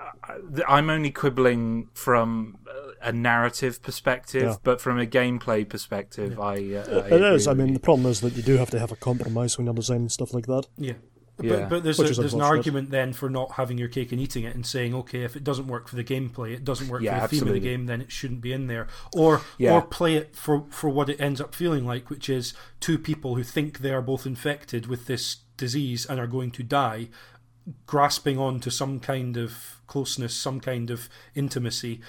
I'm only quibbling from a narrative perspective, Yeah. but from a gameplay perspective, I, uh, I It agree is. I mean, you. the problem is that you do have to have a compromise when you're designing stuff like that. Yeah. Yeah. But, but there's, a, there's an argument then for not having your cake and eating it and saying, okay, if it doesn't work for the gameplay, it doesn't work Yeah, for the theme of the game, then it shouldn't be in there. Or Yeah. or play it for, for what it ends up feeling like, which is two people who think they are both infected with this disease and are going to die, grasping on to some kind of closeness, some kind of intimacy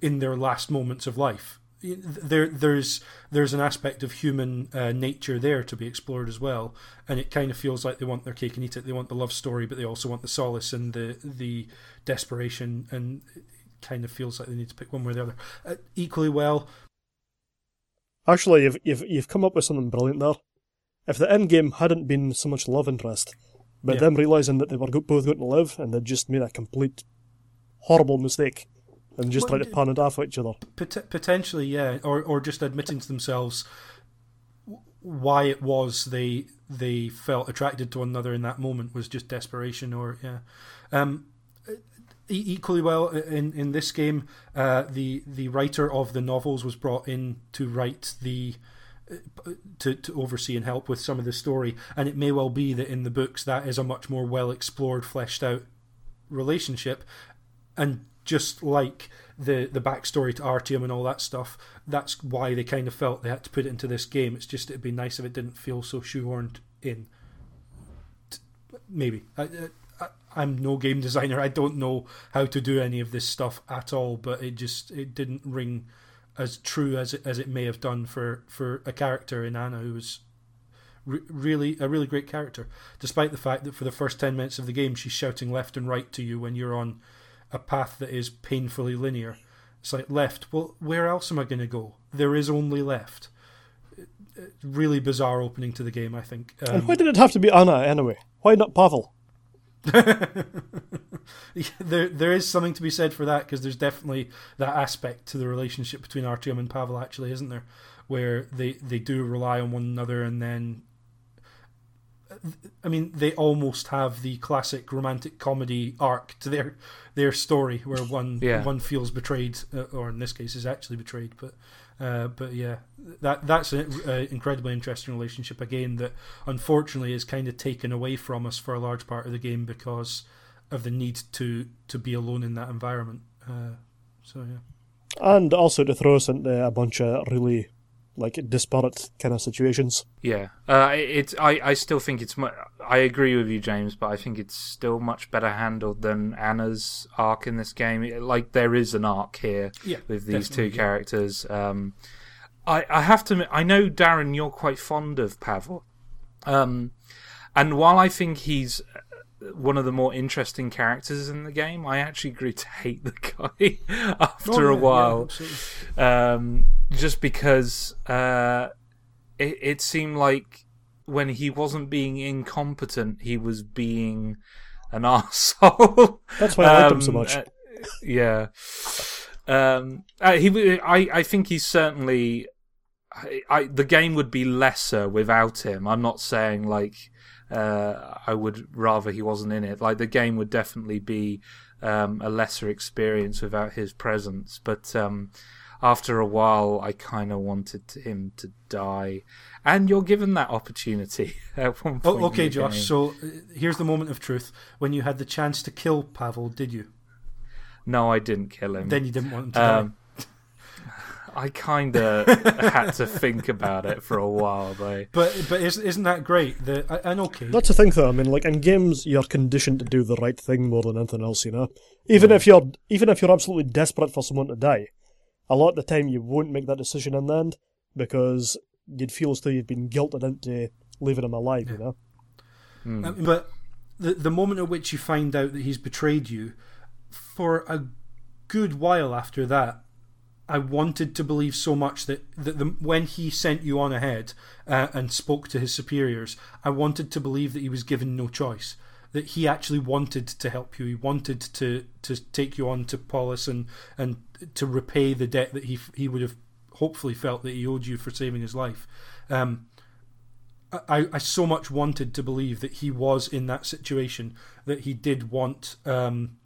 in their last moments of life. There, there's there's an aspect of human uh, nature there to be explored as well, and it kind of feels like they want their cake and eat it. They want the love story, but they also want the solace and the the desperation, and it kind of feels like they need to pick one way or the other. Uh, equally well, Actually, you've, you've, you've come up with something brilliant there. If the end game hadn't been so much love interest, but Yeah. them realising that they were both going to live and they just made a complete horrible mistake and just Well, tried to pan it off each other. Pot- potentially, yeah, or or just admitting to themselves why it was they they felt attracted to one another in that moment was just desperation, or yeah. Um, e- equally well in in this game, uh, the the writer of the novels was brought in to write the. uh, To, to oversee and help with some of the story, and it may well be that in the books that is a much more well explored, fleshed out relationship, and just like the the backstory to Artyom and all that stuff, that's why they kind of felt they had to put it into this game. It's just it'd be nice if it didn't feel so shoehorned in. Maybe I, I, I'm no game designer. I don't know how to do any of this stuff at all. But it just it didn't ring as true as it, as it may have done for for a character in Anna who was re- really a really great character, despite the fact that for the first ten minutes of the game she's shouting left and right to you when you're on a path that is painfully linear. It's like left. Well, where else am I going to go? There is only left. Really bizarre opening to the game, I think. And Um, why did it have to be Anna anyway? Why not Pavel? there, there is something to be said for that because there's definitely that aspect to the relationship between Artyom and Pavel, actually, isn't there? Where they, they do rely on one another, and then, I mean, they almost have the classic romantic comedy arc to their their story, where one Yeah. one feels betrayed, uh, or in this case, is actually betrayed. But uh, but yeah, that that's an incredibly interesting relationship again that unfortunately is kind of taken away from us for a large part of the game because of the need to to be alone in that environment. Uh, so yeah, And also to throw us into a bunch of really like disparate kind of situations. Yeah, uh, it's. I, I still think it's. Mu- I agree with you, James, but I think it's still much better handled than Anna's arc in this game. It- Like there is an arc here Yeah, with these definitely, two yeah. characters. Um, I I have to. I know Darren, you're quite fond of Pavel, um, and while I think he's uh, one of the more interesting characters in the game, I actually grew to hate the guy after Oh, a while yeah, um, just because uh, it, it seemed like when he wasn't being incompetent, he was being an asshole. That's why I liked him so Um, much. uh, yeah. Um, uh, he, I, I think he's certainly. I, I, the game would be lesser without him. I'm not saying like uh, I would rather he wasn't in it. Like the game would definitely be um, a lesser experience without his presence. But um, after a while, I kind of wanted him to die, and you're given that opportunity at one point. Oh, okay, Josh. game. So uh, here's the moment of truth. When you had the chance to kill Pavel, did you? no, I didn't kill him. Then you didn't want him to die. Um, I kind of had to think about it for a while, though. But but isn't isn't that great? The and okay, That's the thing, though. I mean, like in games, you're conditioned to do the right thing more than anything else. You know, even if you're even if you're absolutely desperate for someone to die, a lot of the time you won't make that decision in the end because you'd feel as though you've been guilted into leaving him alive. You know, Uh, but the the moment at which you find out that he's betrayed you, for a good while after that, I wanted to believe so much that, that the, when he sent you on ahead uh, and spoke to his superiors, I wanted to believe that he was given no choice. That he actually wanted to help you. He wanted to, to take you on to Polis and, and to repay the debt that he he would have hopefully felt that he owed you for saving his life. Um, I, I so much wanted to believe that he was in that situation that he did want um,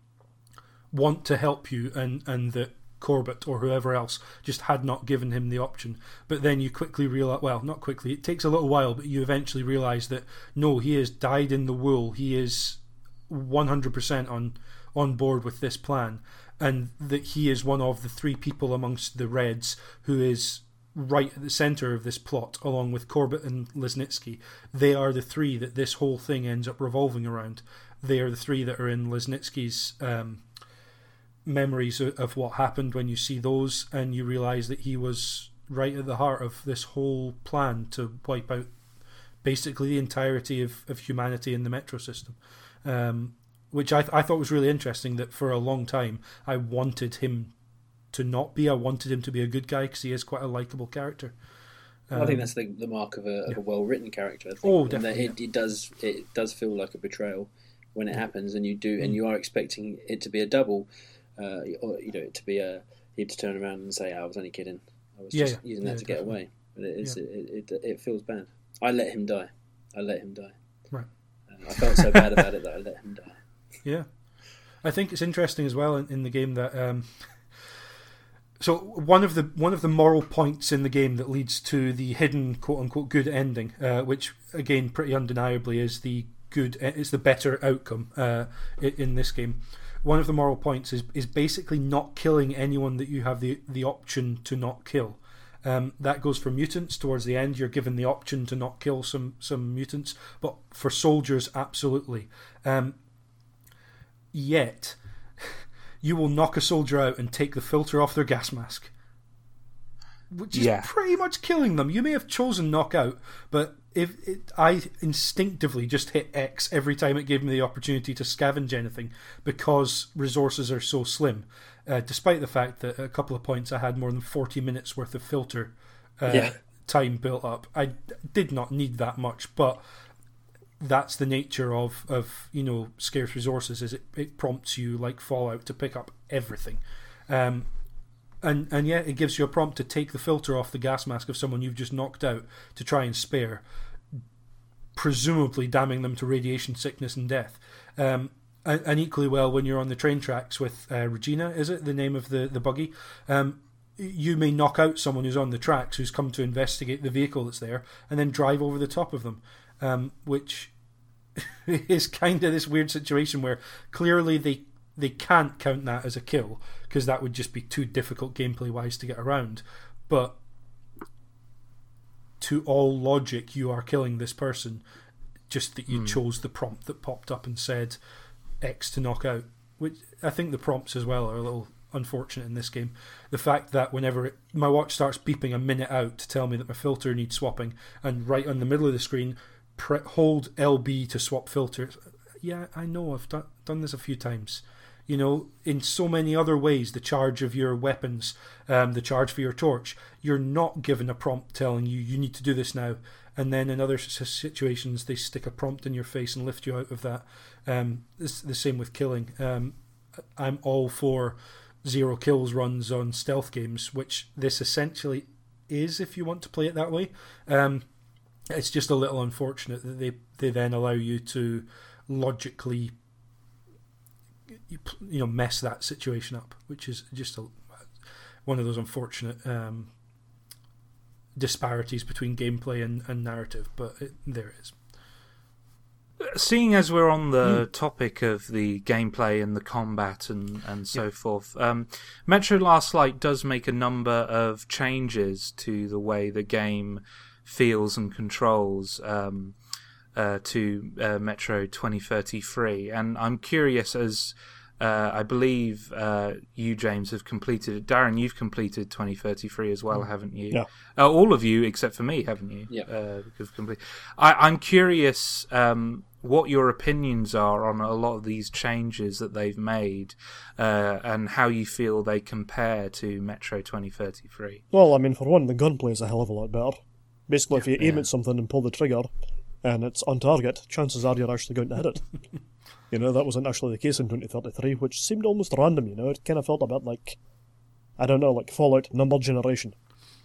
want to help you and, and that Korbut or whoever else just had not given him the option. But then you quickly realize, well, not quickly, it takes a little while, but you eventually realize that no, he has dyed in the wool. He is 100% on on board with this plan, and that he is one of the three people amongst the Reds who is right at the center of this plot, along with Korbut and Lesnitsky. They are the three that this whole thing ends up revolving around. They are the three that are in Lesnitsky's um, memories of what happened when you see those and you realize that he was right at the heart of this whole plan to wipe out basically the entirety of, of humanity in the metro system. Um, which I, th- I thought was really interesting that for a long time I wanted him to not be. I wanted him to be a good guy because he is quite a likable character. Um, I think that's the, the mark of a, yeah. a well written character. I think. Oh, definitely. It, it, does it does feel like a betrayal when it happens, and you do, and mm. you are expecting it to be a double uh, or you know, to be a he'd to turn around and say, "I was only kidding. I was yeah, just using that yeah, to get away." But it is, it, it, it, feels bad. I let him die. I let him die. Right. Uh, I felt so bad about it that I let him die. Yeah, I think it's interesting as well in, in the game that. Um, so one of the one of the moral points in the game that leads to the hidden quote unquote good ending, uh, which again pretty undeniably is the good is the better outcome uh, in this game one of the moral points is is basically not killing anyone that you have the the option to not kill. Um, that goes for mutants towards the end. You're given the option to not kill some some mutants, but for soldiers, absolutely. Um, yet, you will knock a soldier out and take the filter off their gas mask, which is yeah. pretty much killing them. You may have chosen knockout, but if it, I instinctively just hit X every time it gave me the opportunity to scavenge anything because resources are so slim. Uh, despite the fact that at a couple of points I had more than 40 minutes worth of filter uh, yeah. time built up. I did not need that much, but that's the nature of, of you know scarce resources is it, it prompts you like Fallout to pick up everything. Um, and and yet it gives you a prompt to take the filter off the gas mask of someone you've just knocked out to try and spare, presumably damning them to radiation sickness and death. Um, and, and, equally well when you're on the train tracks with uh, Regina, is it the name of the the buggy? Um, you may knock out someone who's on the tracks who's come to investigate the vehicle that's there, and then drive over the top of them, um, which is kind of this weird situation where clearly they they can't count that as a kill because that would just be too difficult gameplay wise to get around. But to all logic, you are killing this person just that you mm. chose the prompt that popped up and said X to knock out. Which I think the prompts as well are a little unfortunate in this game. The fact that whenever it, my watch starts beeping a minute out to tell me that my filter needs swapping, and right on the middle of the screen, pre- hold LB to swap filters. Yeah, I know. I've done, done this a few times you know, in so many other ways, the charge of your weapons, um, the charge for your torch, you're not given a prompt telling you you need to do this now. And then in other situations, they stick a prompt in your face and lift you out of that. Um, it's the same with killing. Um, I'm all for zero kills runs on stealth games, which this essentially is if you want to play it that way. Um, it's just a little unfortunate that they, they then allow you to logically you, you know mess that situation up, which is just a, one of those unfortunate um, disparities between gameplay and, and narrative. But it, there it is. Seeing as we're on the mm. topic of the gameplay and the combat and, and so yeah. forth, um, Metro Last Light does make a number of changes to the way the game feels and controls um, uh, to uh, Metro 2033. And I'm curious as uh, I believe uh, you, James, have completed it. Darren, you've completed 2033 as well, haven't you? Yeah. Uh, all of you except for me, haven't you? Yeah. Uh, have complete. I, I'm curious um, what your opinions are on a lot of these changes that they've made uh, and how you feel they compare to Metro 2033. Well, I mean, for one, the gunplay is a hell of a lot better. Basically, if you aim Yeah. at something and pull the trigger, and it's on target, chances are you're actually going to hit it. you know, that wasn't actually the case in 2033, which seemed almost random, you know, it kind of felt a bit like, I don't know, like Fallout number generation,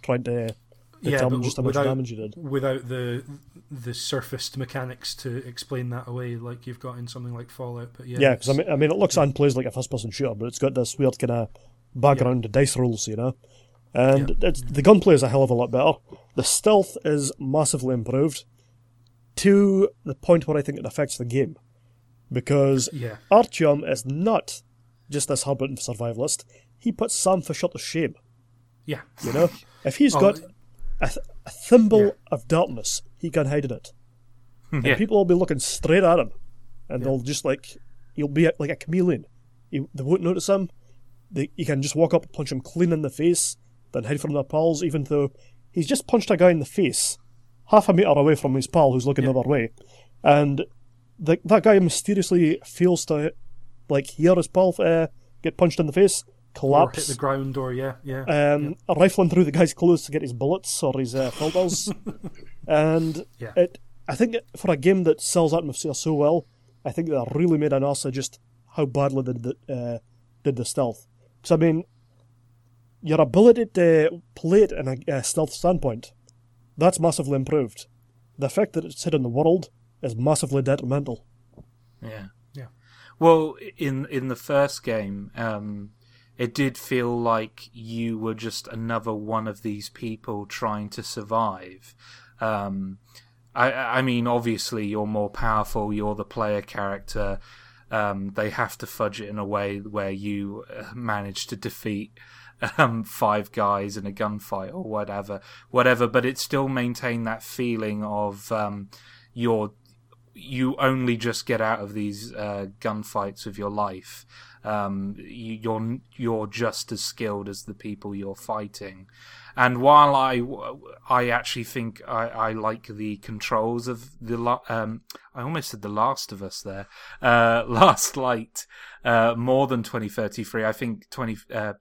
trying to determine just how much damage you did. without the the surfaced mechanics to explain that away, like you've got in something like Fallout. But yeah, Yeah, because I mean, I mean, it looks and plays like a first-person shooter, but it's got this weird kind of background to dice rolls, you know. And it's, the gunplay is a hell of a lot better. The stealth is massively improved to the point where I think it affects the game, because yeah, Artyom is not just this and survivalist. He puts Sam Fisher to shame. yeah, You know, if he's Oh, got a, th- a thimble Yeah. of darkness, he can hide in it hmm. and Yeah. people will be looking straight at him, and they'll just like he'll be like a chameleon. He, they won't notice him. They, you can just walk up, punch him clean in the face, then hide from their pals. Even though he's just punched a guy in the face, half a meter away from his pal who's looking the other way, and the, that guy mysteriously fails to like hear his pal uh, get punched in the face, or hit the ground, or yeah, yeah, um, rifling through the guy's clothes to get his bullets or his uh, filters. and Yeah. it, I think for a game that sells atmosphere so well, I think they really made an ass of just how badly they did, uh, did the stealth. Because, I mean, your ability to play it in a, a stealth standpoint, that's massively improved. The fact that it's hidden in the world is massively detrimental. Yeah. Yeah. Well, in in the first game, um, it did feel like you were just another one of these people trying to survive. Um, I, I mean, obviously, you're more powerful. You're the player character. Um, they have to fudge it in a way where you uh, manage to defeat um, five guys in a gunfight or whatever, whatever. But it still maintained that feeling of um, you're you only just get out of these uh, gunfights of your life. Um, you, you're you're just as skilled as the people you're fighting. And while I, I actually think I, I like the controls of the um, I almost said the Last of Us there, uh, Last Light, uh, more than 2033. I think 20 uh,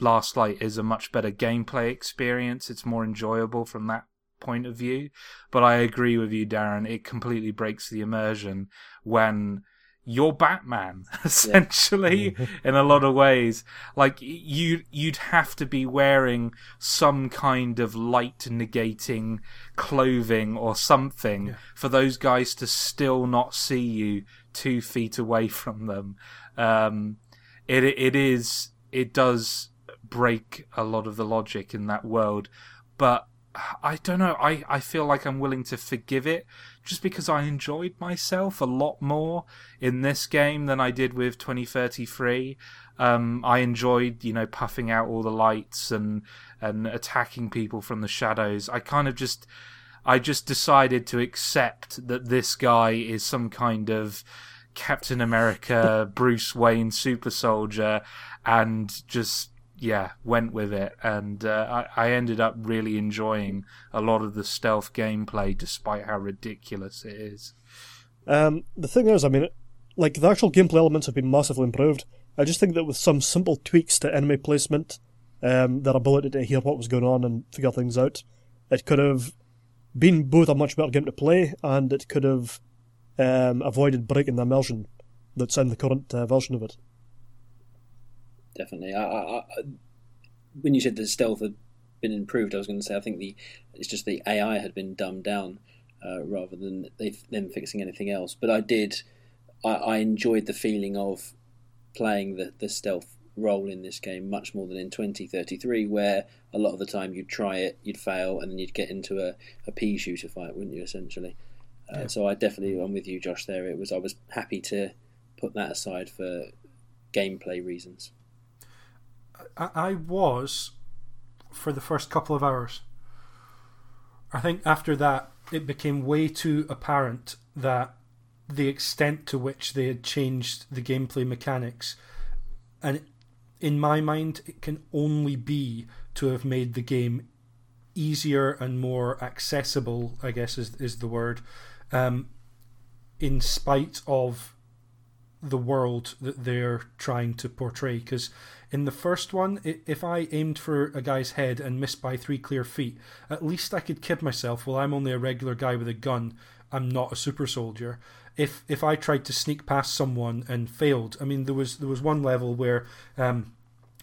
Last Light is a much better gameplay experience. It's more enjoyable from that point of view. But I agree with you, Darren. It completely breaks the immersion when you're Batman, essentially, in a lot of ways. Like you, you'd have to be wearing some kind of light negating clothing or something for those guys to still not see you two feet away from them. Um, it it is it does break a lot of the logic in that world, but I don't know. I, I feel like I'm willing to forgive it just because I enjoyed myself a lot more in this game than I did with 2033. Um, I enjoyed, you know, puffing out all the lights and and attacking people from the shadows. I kind of just I just decided to accept that this guy is some kind of Captain America, Bruce Wayne super soldier, and just yeah, went with it, and uh, I, I ended up really enjoying a lot of the stealth gameplay, despite how ridiculous it is. Um, the thing is, I mean, like the actual gameplay elements have been massively improved. I just think that with some simple tweaks to enemy placement, um, their ability to hear what was going on and figure things out, it could have been both a much better game to play and it could have um, avoided breaking the immersion that's in the current uh, version of it. Definitely. I, I, I, when you said the stealth had been improved, I was going to say I think the it's just the AI had been dumbed down uh, rather than them fixing anything else. But I did, I, I enjoyed the feeling of playing the, the stealth role in this game much more than in 2033, where a lot of the time you'd try it, you'd fail, and then you'd get into a, a pea shooter fight, wouldn't you? Essentially. Uh, So I definitely, I'm with you, Josh. There, it was. I was happy to put that aside for gameplay reasons. I, was for the first couple of hours. I think after that, it became way too apparent that the extent to which they had changed the gameplay mechanics, and in my mind, it can only be to have made the game easier and more accessible. I guess is is the word, um, in spite of the world that they're trying to portray. Because in the first one, if I aimed for a guy's head and missed by three clear feet, at least I could kid myself, well, I'm only a regular guy with a gun. I'm not a super soldier. If if I tried to sneak past someone and failed, I mean, there was there was one level where um,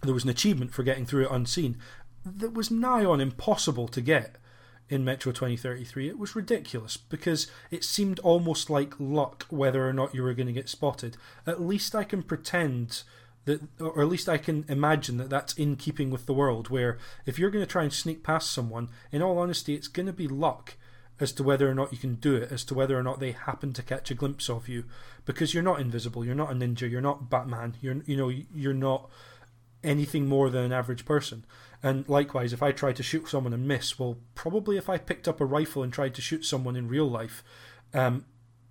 there was an achievement for getting through it unseen that was nigh on impossible to get in Metro 2033. It was ridiculous because it seemed almost like luck whether or not you were going to get spotted. At least I can pretend that, or at least I can imagine that that's in keeping with the world. Where if you're going to try and sneak past someone, in all honesty, it's going to be luck as to whether or not you can do it, as to whether or not they happen to catch a glimpse of you, because you're not invisible, you're not a ninja, you're not Batman, you're you know you're not anything more than an average person. And likewise, if I try to shoot someone and miss, well, probably if I picked up a rifle and tried to shoot someone in real life, um,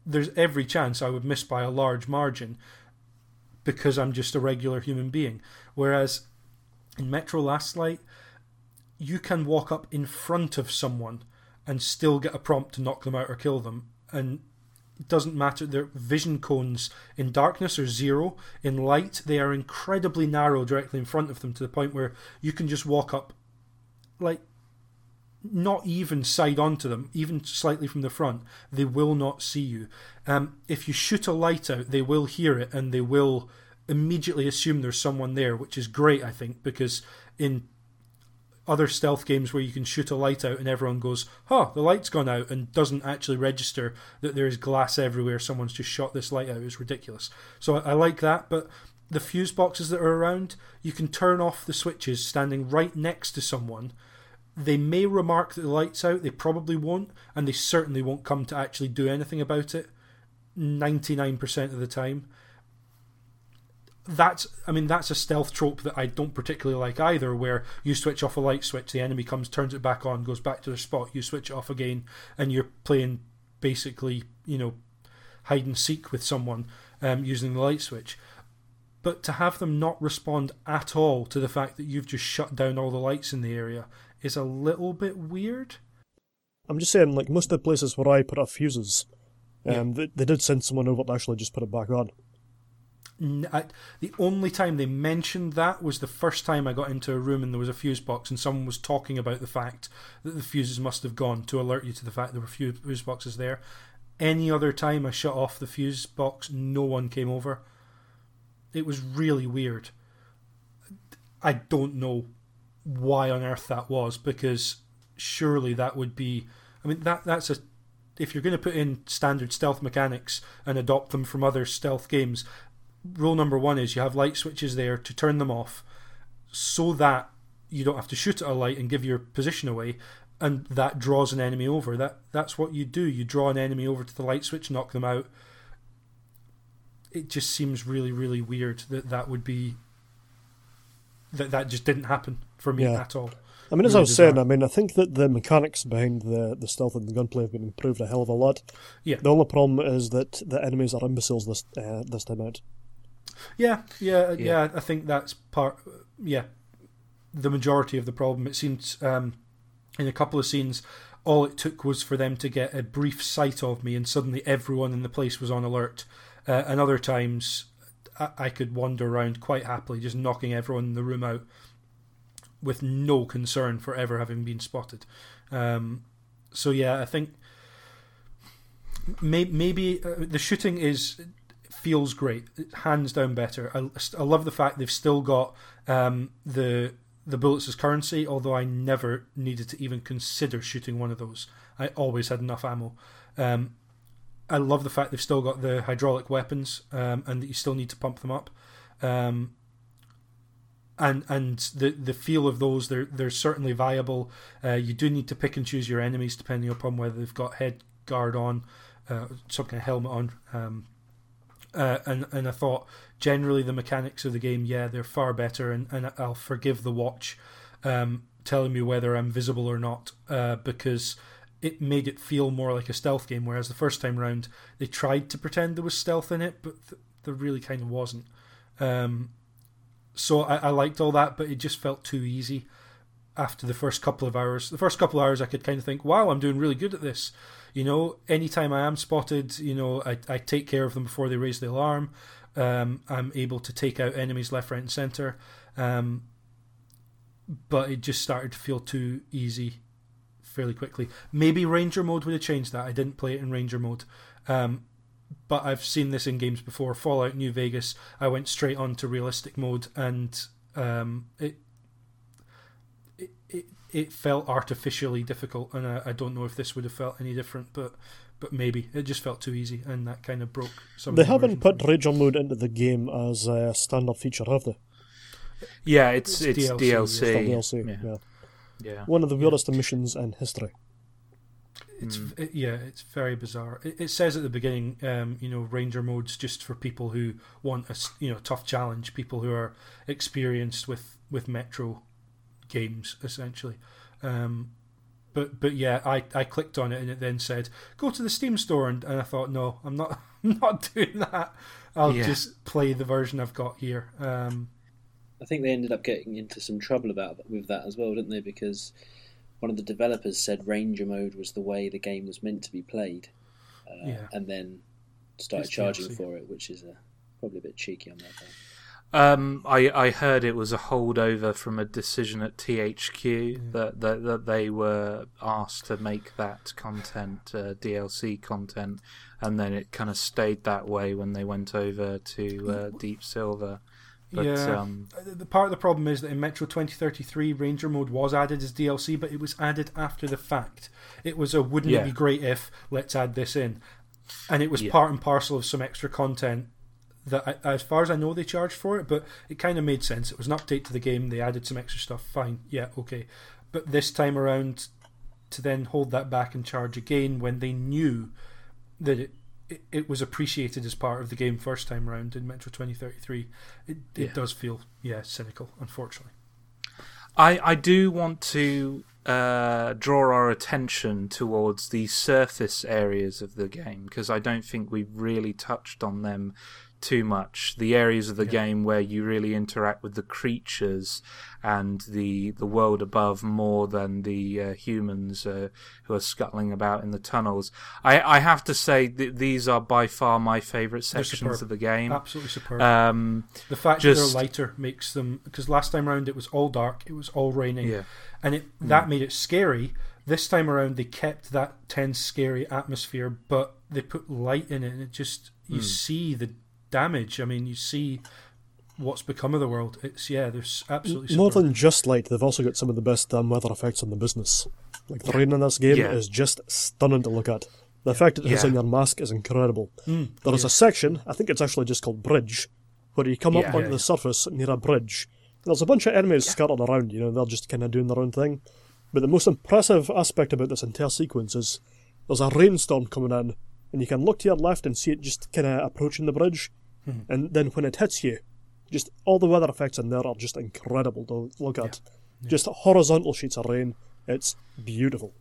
there's every chance I would miss by a large margin because I'm just a regular human being. Whereas in Metro Last Light, you can walk up in front of someone and still get a prompt to knock them out or kill them. And it doesn't matter. Their vision cones in darkness are zero. In light, they are incredibly narrow directly in front of them to the point where you can just walk up, like, not even side onto them, even slightly from the front. They will not see you. Um, if you shoot a light out, they will hear it and they will immediately assume there's someone there, which is great, I think, because in other stealth games where you can shoot a light out and everyone goes, huh, the light's gone out, and doesn't actually register that there is glass everywhere, someone's just shot this light out, is ridiculous. So I, I like that, but the fuse boxes that are around, you can turn off the switches standing right next to someone. They may remark that the light's out, they probably won't, and they certainly won't come to actually do anything about it 99% of the time that's I mean that's a stealth trope that I don't particularly like either, where you switch off a light switch, the enemy comes, turns it back on, goes back to their spot, you switch it off again, and you're playing basically you know hide and seek with someone um, using the light switch. But to have them not respond at all to the fact that you've just shut down all the lights in the area is a little bit weird. I'm just saying, like most of the places where I put up fuses, um, yeah. they, they did send someone over to actually just put it back on. I, the only time they mentioned that was the first time I got into a room and there was a fuse box and someone was talking about the fact that the fuses must have gone to alert you to the fact there were fuse boxes there. Any other time I shut off the fuse box, no one came over. It was really weird. I don't know why on earth that was because surely that would be. I mean that that's a if you're going to put in standard stealth mechanics and adopt them from other stealth games, rule number one is you have light switches there to turn them off so that you don't have to shoot at a light and give your position away and that draws an enemy over. That that's what you do. You draw an enemy over to the light switch knock them out. It just seems really really weird that that would be that that just didn't happen for me yeah. at all I mean, as really I was saying, I mean, I think that the mechanics behind the, the stealth and the gunplay have been improved a hell of a lot. Yeah. The only problem is that the enemies are imbeciles this uh, this time out. Yeah, yeah, yeah, yeah. I think that's part. Yeah, the majority of the problem. It seems um, in a couple of scenes, all it took was for them to get a brief sight of me, and suddenly everyone in the place was on alert. Uh, and other times, I-, I could wander around quite happily, just knocking everyone in the room out with no concern for ever having been spotted. Um, so yeah, I think may- maybe uh, the shooting is feels great, hands down better. I, I love the fact they've still got um, the the bullets as currency, although I never needed to even consider shooting one of those. I always had enough ammo. Um, I love the fact they've still got the hydraulic weapons um, and that you still need to pump them up. Um, and and the the feel of those they're they're certainly viable. Uh, you do need to pick and choose your enemies depending upon whether they've got head guard on, uh, some kind of helmet on. Um, uh, and and I thought generally the mechanics of the game, yeah, they're far better, and, and I'll forgive the watch um, telling me whether I'm visible or not uh, because it made it feel more like a stealth game. Whereas the first time round, they tried to pretend there was stealth in it, but th- there really kind of wasn't. Um, so I, I liked all that, but it just felt too easy after the first couple of hours. The first couple of hours, I could kind of think, "Wow, I'm doing really good at this." You know, anytime I am spotted, you know, I, I take care of them before they raise the alarm. Um, I'm able to take out enemies left, right, and center. Um, but it just started to feel too easy fairly quickly. Maybe Ranger mode would have changed that. I didn't play it in Ranger mode. Um, but I've seen this in games before. Fallout New Vegas, I went straight on to realistic mode, and um, it, it it it felt artificially difficult. And I, I don't know if this would have felt any different, but but maybe it just felt too easy, and that kind of broke some. They of the haven't put for. Ranger mode into the game as a standard feature, have they? Yeah, it's It's it's, DLC, DLC. It's DLC. Yeah. yeah. yeah. One of the weirdest missions in history. It's Mm. it, yeah, it's very bizarre. It, it says at the beginning, um, you know, ranger modes just for people who want a you know tough challenge, people who are experienced with with Metro games, essentially. Um, but but yeah, I, I clicked on it and it then said go to the Steam store and, and I thought no, I'm not I'm not doing that. I'll Yeah. just play the version I've got here. Um, I think they ended up getting into some trouble about with that as well, didn't they? Because one of the developers said Ranger mode was the way the game was meant to be played, uh, Yeah. and then started It's charging DLC. for it, which is uh, probably a bit cheeky on their part. Um, I I heard it was a holdover from a decision at THQ that, that that they were asked to make that content uh, DLC content, and then it kind of stayed that way when they went over to uh, Deep Silver. But Yeah. um, the part of the problem is that in Metro 2033, Ranger mode was added as DLC, but it was added after the fact. It was a wouldn't Yeah. it be great if let's add this in, and it was Yeah. part and parcel of some extra content that, I, as far as I know, they charged for it. But it kind of made sense. It was an update to the game. They added some extra stuff. Fine, yeah, okay. But this time around, to then hold that back and charge again when they knew that it. It, it was appreciated as part of the game first time around in Metro 2033. It, it Yeah. does feel, yeah, cynical, unfortunately. I I do want to uh, draw our attention towards the surface areas of the game because I don't think we've really touched on them too much. The areas of the game where you really interact with the creatures and the the world above more than the uh, humans uh, who are scuttling about in the tunnels. I I have to say th- these are by far my favourite sections of the game. Absolutely superb. Um, the fact just- that they're lighter makes them because last time around it was all dark, it was all raining, yeah. and it that made it scary. This time around, they kept that tense, scary atmosphere, but they put light in it, and it just you see the damage. I mean, you see what's become of the world. It's yeah, there's absolutely More than just light, they've also got some of the best um, weather effects in the business. Like the rain in this game Yeah. is just stunning to look at. The effect it has Yeah. on your mask is incredible. Mm, There is a section, I think it's actually just called Bridge, where you come Yeah. up onto Yeah, the surface near a bridge. There's a bunch of enemies scattered around, you know, they're just kind of doing their own thing. But the most impressive aspect about this entire sequence is there's a rainstorm coming in, and you can look to your left and see it just kind of approaching the bridge. And then when it hits you, just all the weather effects in there are just incredible to look at. Just horizontal sheets of rain. It's beautiful.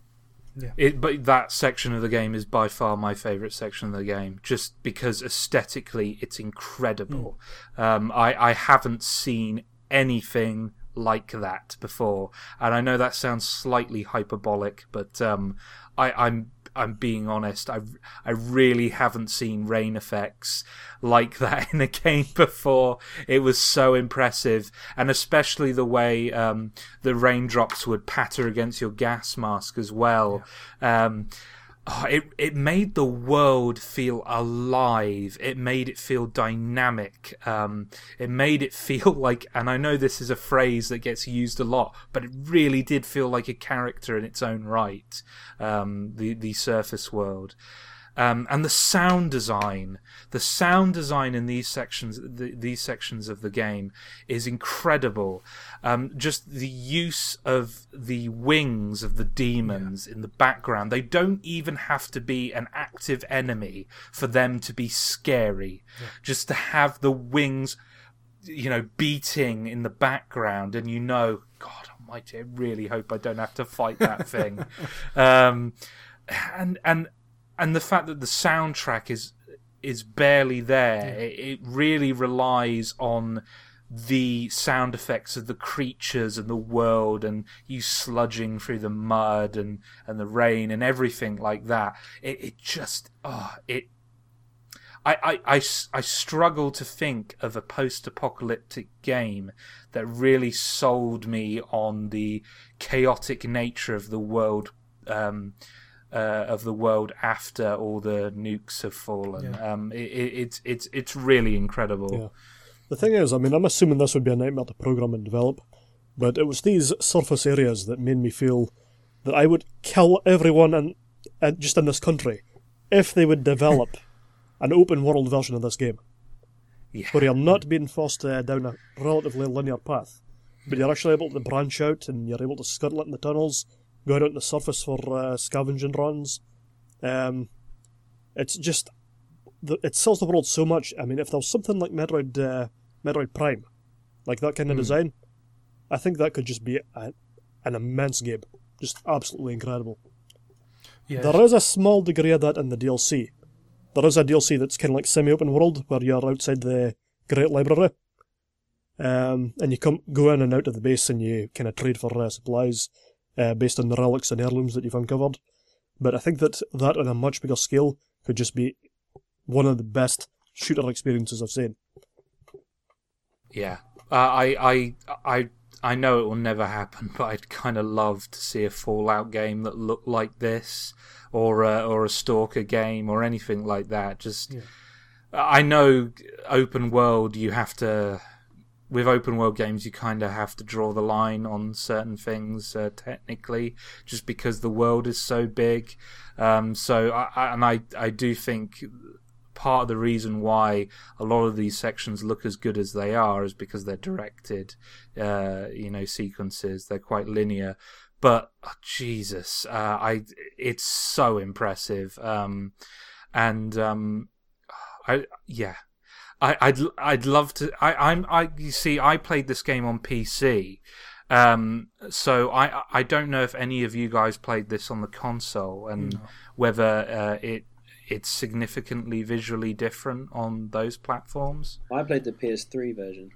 It, but that section of the game is by far my favourite section of the game, just because aesthetically it's incredible. Um, I, I haven't seen anything like that before, and I know that sounds slightly hyperbolic, but um, I, I'm I'm being honest. I I really haven't seen rain effects like that in a game before. It was so impressive, and especially the way um, the raindrops would patter against your gas mask as well. Um, oh, it it made the world feel alive. It made it feel dynamic. Um, it made it feel like, and I know this is a phrase that gets used a lot, but it really did feel like a character in its own right. Um, the the surface world. Um, and the sound design, the sound design in these sections, the, these sections of the game, is incredible. Um, just the use of the wings of the demons in the background. They don't even have to be an active enemy for them to be scary. Just to have the wings, you know, beating in the background, and you know, God Almighty, I really hope I don't have to fight that thing. Um, and and and the fact that the soundtrack is is barely there. It, it really relies on the sound effects of the creatures and the world and you sludging through the mud and, and the rain and everything like that. It, it just, oh, it, I, I, I, I struggle to think of a post apocalyptic game that really sold me on the chaotic nature of the world. Um, uh, of the world after all the nukes have fallen. Yeah. Um, it, it, it's it's it's really incredible. Yeah. The thing is, I mean, I'm assuming this would be a nightmare to program and develop, but it was these surface areas that made me feel that I would kill everyone and, and just in this country if they would develop an open world version of this game, Yeah. where you're not being forced uh, down a relatively linear path, but you're actually able to branch out and you're able to scuttle it in the tunnels, go out on the surface for uh, scavenging runs. Um, it's just the, it sells the world so much. I mean, if there was something like Metroid, uh, Metroid Prime, like that kind of design, I think that could just be a, an immense game, just absolutely incredible. Yeah, There is a small degree of that in the DLC. There is a DLC that's kind of like semi-open world where you're outside the Great Library, um, and you come go in and out of the base and you kind of trade for uh, supplies uh, based on the relics and heirlooms that you've uncovered. But I think that that on a much bigger scale could just be one of the best shooter experiences I've seen. Yeah, uh, I, I, I, I know it will never happen, but I'd kind of love to see a Fallout game that looked like this, or a, or a Stalker game, or anything like that. Just, I know open world, you have to. With open world games, you kind of have to draw the line on certain things uh, technically, just because the world is so big. Um, so, I, I, and I, I do think part of the reason why a lot of these sections look as good as they are is because they're directed, uh, you know, sequences. They're quite linear, but oh, Jesus, uh, I it's so impressive. Um, and um, I yeah, I, I'd I'd love to. I I'm I you see I played this game on PC. Um, so I I don't know if any of you guys played this on the console and whether uh, it it's significantly visually different on those platforms. I played the PS3 version,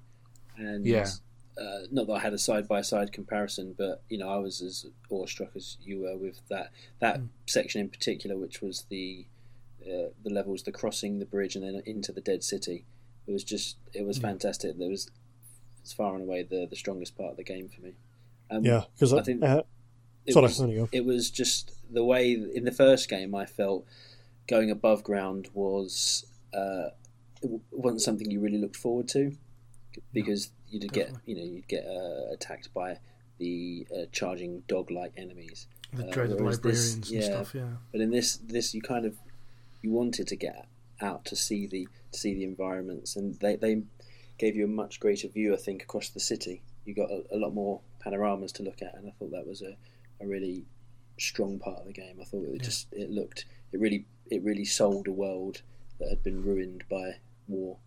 and Yeah. uh, not that I had a side by side comparison, but you know I was as awestruck as you were with that that section in particular, which was the uh, the levels, the crossing the bridge, and then into the dead city. It was just it was fantastic. There was it's far and away the the strongest part of the game for me. Um, Yeah, because I I think uh, it sorry, was- there you go. it was just the way in the first game I felt going above ground was uh, it wasn't something you really looked forward to because you'd get you know you'd get uh, attacked by the uh, charging dog-like enemies. the uh, dreaded whereas this- librarians yeah. and stuff. Yeah, But in this this you kind of you wanted to get out to see the to see the environments and they they gave you a much greater view I think across the city. You got a, a lot more panoramas to look at and I thought that was a, a really strong part of the game. I thought it just it looked it really it really sold a world that had been ruined by war.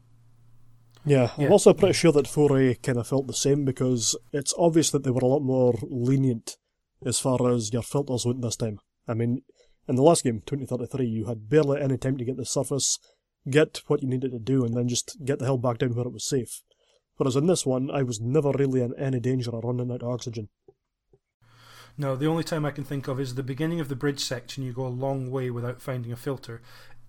Yeah, Yeah. I'm also pretty sure that 4A kind of felt the same because it's obvious that they were a lot more lenient as far as your filters went this time. I mean, in the last game, 2033, you had barely any time to get the surface, get what you needed to do, and then just get the hell back down where it was safe. Whereas in this one, I was never really in any danger of running out of oxygen. No, the only time I can think of is the beginning of the bridge section. You go a long way without finding a filter.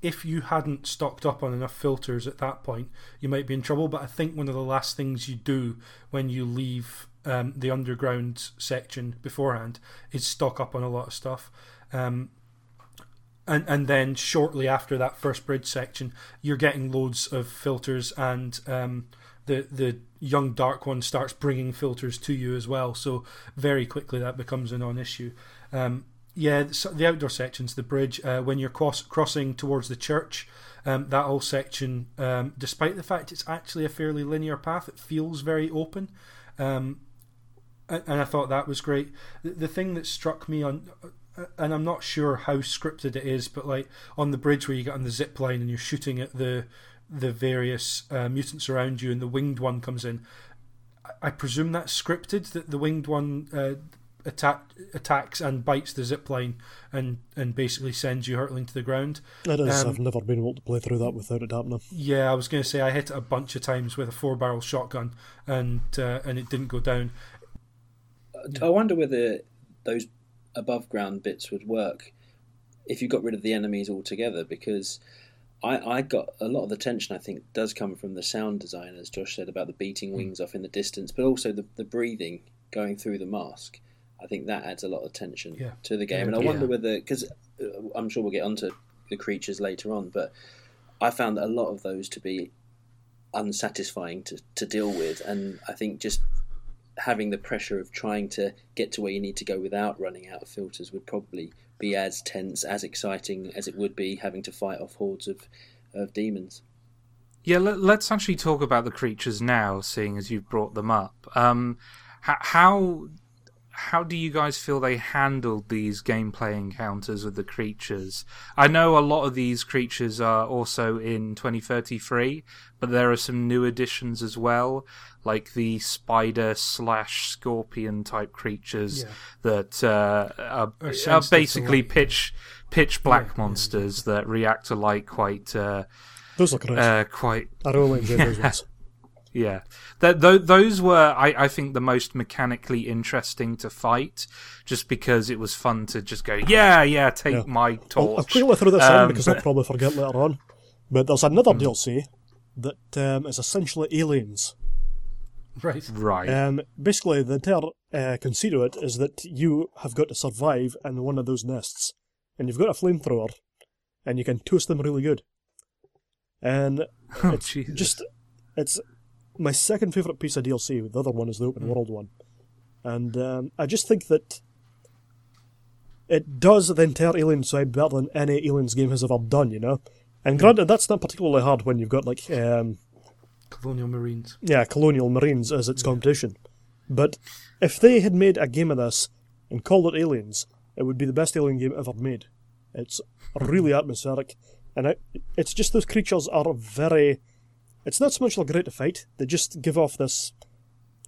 If you hadn't stocked up on enough filters at that point, you might be in trouble. But I think one of the last things you do when you leave um, the underground section beforehand is stock up on a lot of stuff. Um, and and then shortly after that first bridge section, you're getting loads of filters, and um, the the young dark one starts bringing filters to you as well. So very quickly that becomes a non-issue. Um, yeah, the outdoor sections, the bridge, uh, when you're cross- crossing towards the church, um, that whole section, um, despite the fact it's actually a fairly linear path, it feels very open. Um, and I thought that was great. The, thing that struck me on, and I'm not sure how scripted it is, but like on the bridge where you get on the zip line and you're shooting at the the various uh, mutants around you, and the winged one comes in. I- I presume that's scripted. That the winged one uh, attack attacks and bites the zip line and and basically sends you hurtling to the ground. That is, Um, I've never been able to play through that without it happening. Yeah, I was going to say I hit it a bunch of times with a four barrel shotgun and uh, and it didn't go down. I wonder whether those above ground bits would work if you got rid of the enemies altogether because I, I got a lot of the tension I think does come from the sound design as Josh said about the beating hmm. wings off in the distance but also the, the breathing going through the mask I think that adds a lot of tension Yeah. to the game and I yeah. wonder whether because uh, I'm sure we'll get onto the creatures later on but I found a lot of those to be unsatisfying to, to deal with and I think just having the pressure of trying to get to where you need to go without running out of filters would probably be as tense, as exciting as it would be having to fight off hordes of, of demons. Yeah, let, let's actually talk about the creatures now, seeing as you've brought them up. Um, h- how how do you guys feel they handled these gameplay encounters with the creatures? I know a lot of these creatures are also in 2033, but there are some new additions as well, like the spider slash scorpion type creatures Yeah. that uh, are, Are are sensitive to basically light. pitch pitch black Yeah, yeah, monsters that react to light quite uh, Those uh, quite I really enjoyed those ones. Yeah, th- th- those were I-, I think the most mechanically interesting to fight, just because it was fun to just go, yeah, yeah, take Yeah. my I'll. I'll quickly throw this Um, in because I'll probably forget later on. But there's another DLC that um, is essentially aliens. Right. right. Um, basically, the entire uh, conceit of it is that you have got to survive in one of those nests, and you've got a flamethrower, and you can toast them really good. And oh, it's Jesus. just it's my second favorite piece of DLC. The other one is the open world one, and um, I just think that it does the entire Alien side better than any Aliens game has ever done. You know, and granted, that's not particularly hard when you've got like um, Colonial Marines. yeah, Colonial Marines as its competition. But if they had made a game of this and called it Aliens, it would be the best Alien game ever made. It's really atmospheric, and it, it's just those creatures are very. It's not so much like great to fight; they just give off this,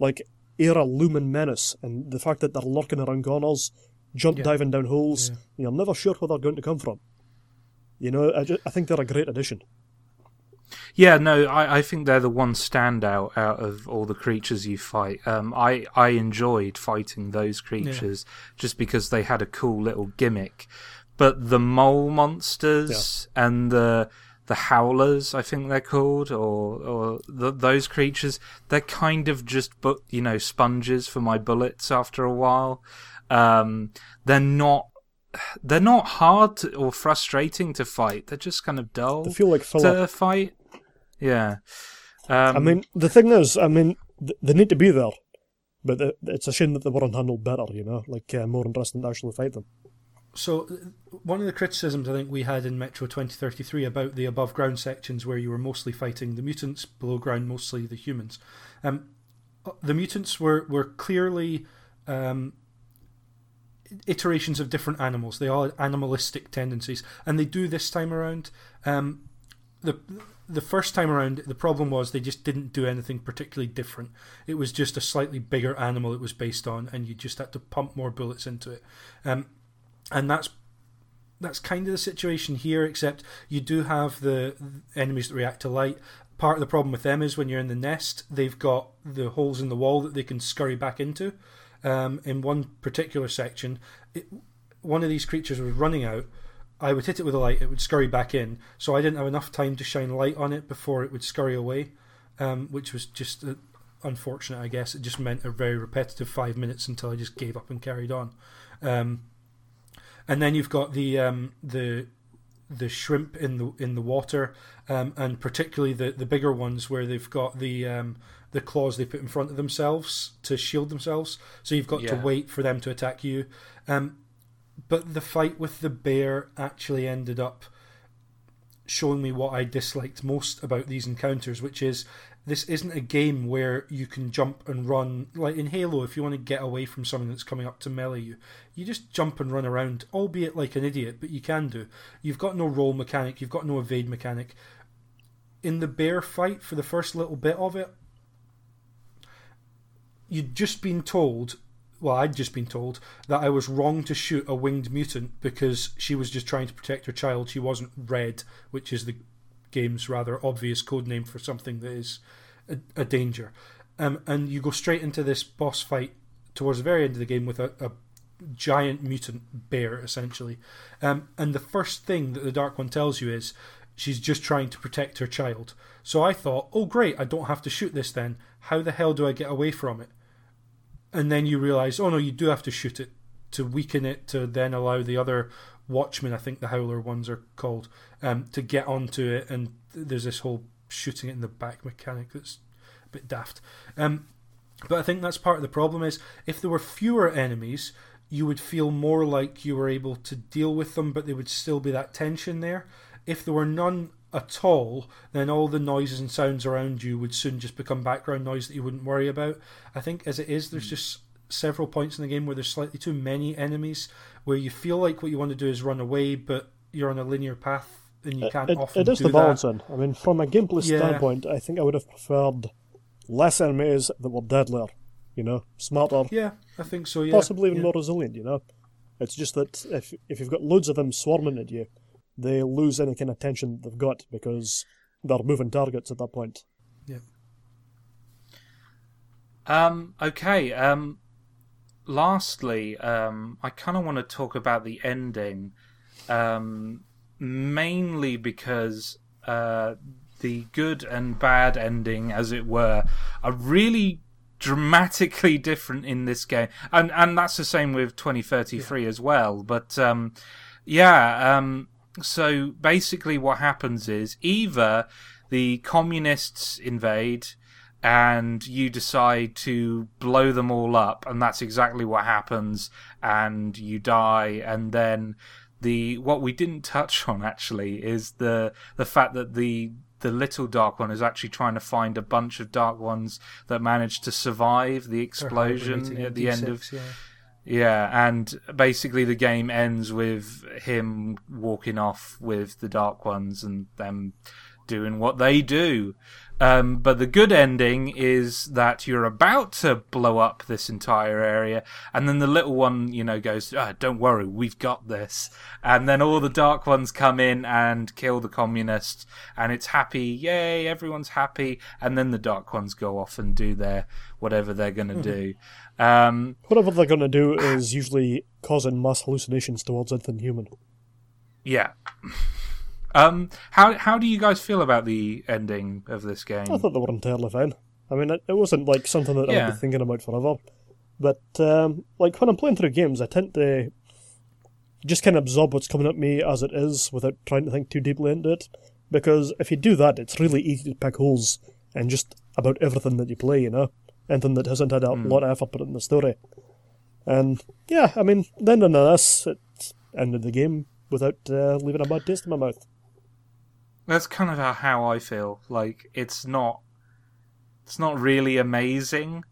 like, era looming menace, and the fact that they're lurking around corners, jump Yeah. diving down holes, Yeah. you're never sure where they're going to come from. You know, I, ju- I think they're a great addition. Yeah, no, I, I think they're the one standout out of all the creatures you fight. Um, I I enjoyed fighting those creatures just because they had a cool little gimmick. But the mole monsters and the the howlers, I think they're called, or or the, those creatures, they're kind of just but you know sponges for my bullets after a while. Um, they're not. They're not hard to, or frustrating to fight. They're just kind of dull They feel like filler. to fight. Yeah. Um, I mean, the thing is, I mean, th- they need to be there, but it's a shame that they weren't handled better. You know, like uh, more interesting to actually fight them. So, uh, one of the criticisms I think we had in Metro 2033 about the above ground sections where you were mostly fighting the mutants, below ground mostly the humans. Um, the mutants were, were clearly um, iterations of different animals. They all had animalistic tendencies, and they do this time around. Um, the the first time around, the problem was they just didn't do anything particularly different. It was just a slightly bigger animal it was based on, and you just had to pump more bullets into it. Um, and that's that's kind of the situation here, except you do have the enemies that react to light. Part of the problem with them is when you're in the nest, they've got the holes in the wall that they can scurry back into. Um, in one particular section, it, one of these creatures was running out. I would hit it with a light, it would scurry back in. So I didn't have enough time to shine light on it before it would scurry away, um, which was just uh, unfortunate, I guess. It just meant a very repetitive five minutes until I just gave up and carried on. Um, and then you've got the um, the the shrimp in the in the water, um, and particularly the, the bigger ones where they've got the um, the claws they put in front of themselves to shield themselves. So you've got to wait for them to attack you. Um, but the fight with the bear actually ended up showing me what I disliked most about these encounters, which is this isn't a game where you can jump and run like in Halo. If you want to get away from something that's coming up to melee you, you just jump and run around, albeit like an idiot, but you can do. You've got no roll mechanic, you've got no evade mechanic. In the bear fight, for the first little bit of it, you'd just been told well, I'd just been told that I was wrong to shoot a winged mutant because she was just trying to protect her child. She wasn't red, which is the game's rather obvious code name for something that is a, a danger. Um, and you go straight into this boss fight towards the very end of the game with a, a giant mutant bear, essentially. Um, and the first thing that the Dark One tells you is she's just trying to protect her child. So I thought, oh, great, I don't have to shoot this then. How the hell do I get away from it? And then you realise, oh no, you do have to shoot it to weaken it to then allow the other Watchmen, I think the Howler ones are called, um, to get onto it. And there's this whole shooting it in the back mechanic that's a bit daft. Um, but I think that's part of the problem is if there were fewer enemies, you would feel more like you were able to deal with them, but there would still be that tension there. If there were none at all, then all the noises and sounds around you would soon just become background noise that you wouldn't worry about. I think as it is, there's just several points in the game where there's slightly too many enemies, where you feel like what you want to do is run away, but you're on a linear path and you can't it, often it is do the balancing. I mean, from a gameplay Yeah. standpoint, I think I would have preferred less enemies that were deadlier. You know, smarter, Yeah, I think so. Yeah, possibly even yeah. more resilient. You know, it's just that if if you've got loads of them swarming at you, they lose any kind of tension they've got because they're moving targets at that point. Yeah. Um, okay. Um, lastly, um, I kind of want to talk about the ending, um, mainly because uh, the good and bad ending, as it were, are really dramatically different in this game, and and that's the same with 2033 as well. But um, yeah, um, so basically, what happens is either the communists invade and you decide to blow them all up and that's exactly what happens and you die and then the what we didn't touch on actually is the the fact that the the little dark one is actually trying to find a bunch of dark ones that managed to survive the explosion at the end of yeah. yeah, and basically the game ends with him walking off with the Dark Ones and them doing what they do. Um, but the good ending is that you're about to blow up this entire area, and then the little one, you know, goes, ah, "Don't worry, we've got this." And then all the dark ones come in and kill the communists, and it's happy, yay! Everyone's happy. And then the dark ones go off and do their whatever they're gonna do. Um, Whatever they're going to do is usually causing mass hallucinations towards anything human. Yeah. Um, how how do you guys feel about the ending of this game? I thought they were entirely fine. I mean, it, it wasn't like something that Yeah. I'd be thinking about forever. But um, like when I'm playing through games, I tend to just kind of absorb what's coming at me as it is, without trying to think too deeply into it. Because if you do that, it's really easy to pick holes in just about everything that you play. You know, anything that hasn't had a lot of effort put in the story. And yeah, I mean, the ending of this, it ended the game without uh, leaving a bad taste in my mouth. That's kind of how, how I feel. Like it's not it's not really amazing,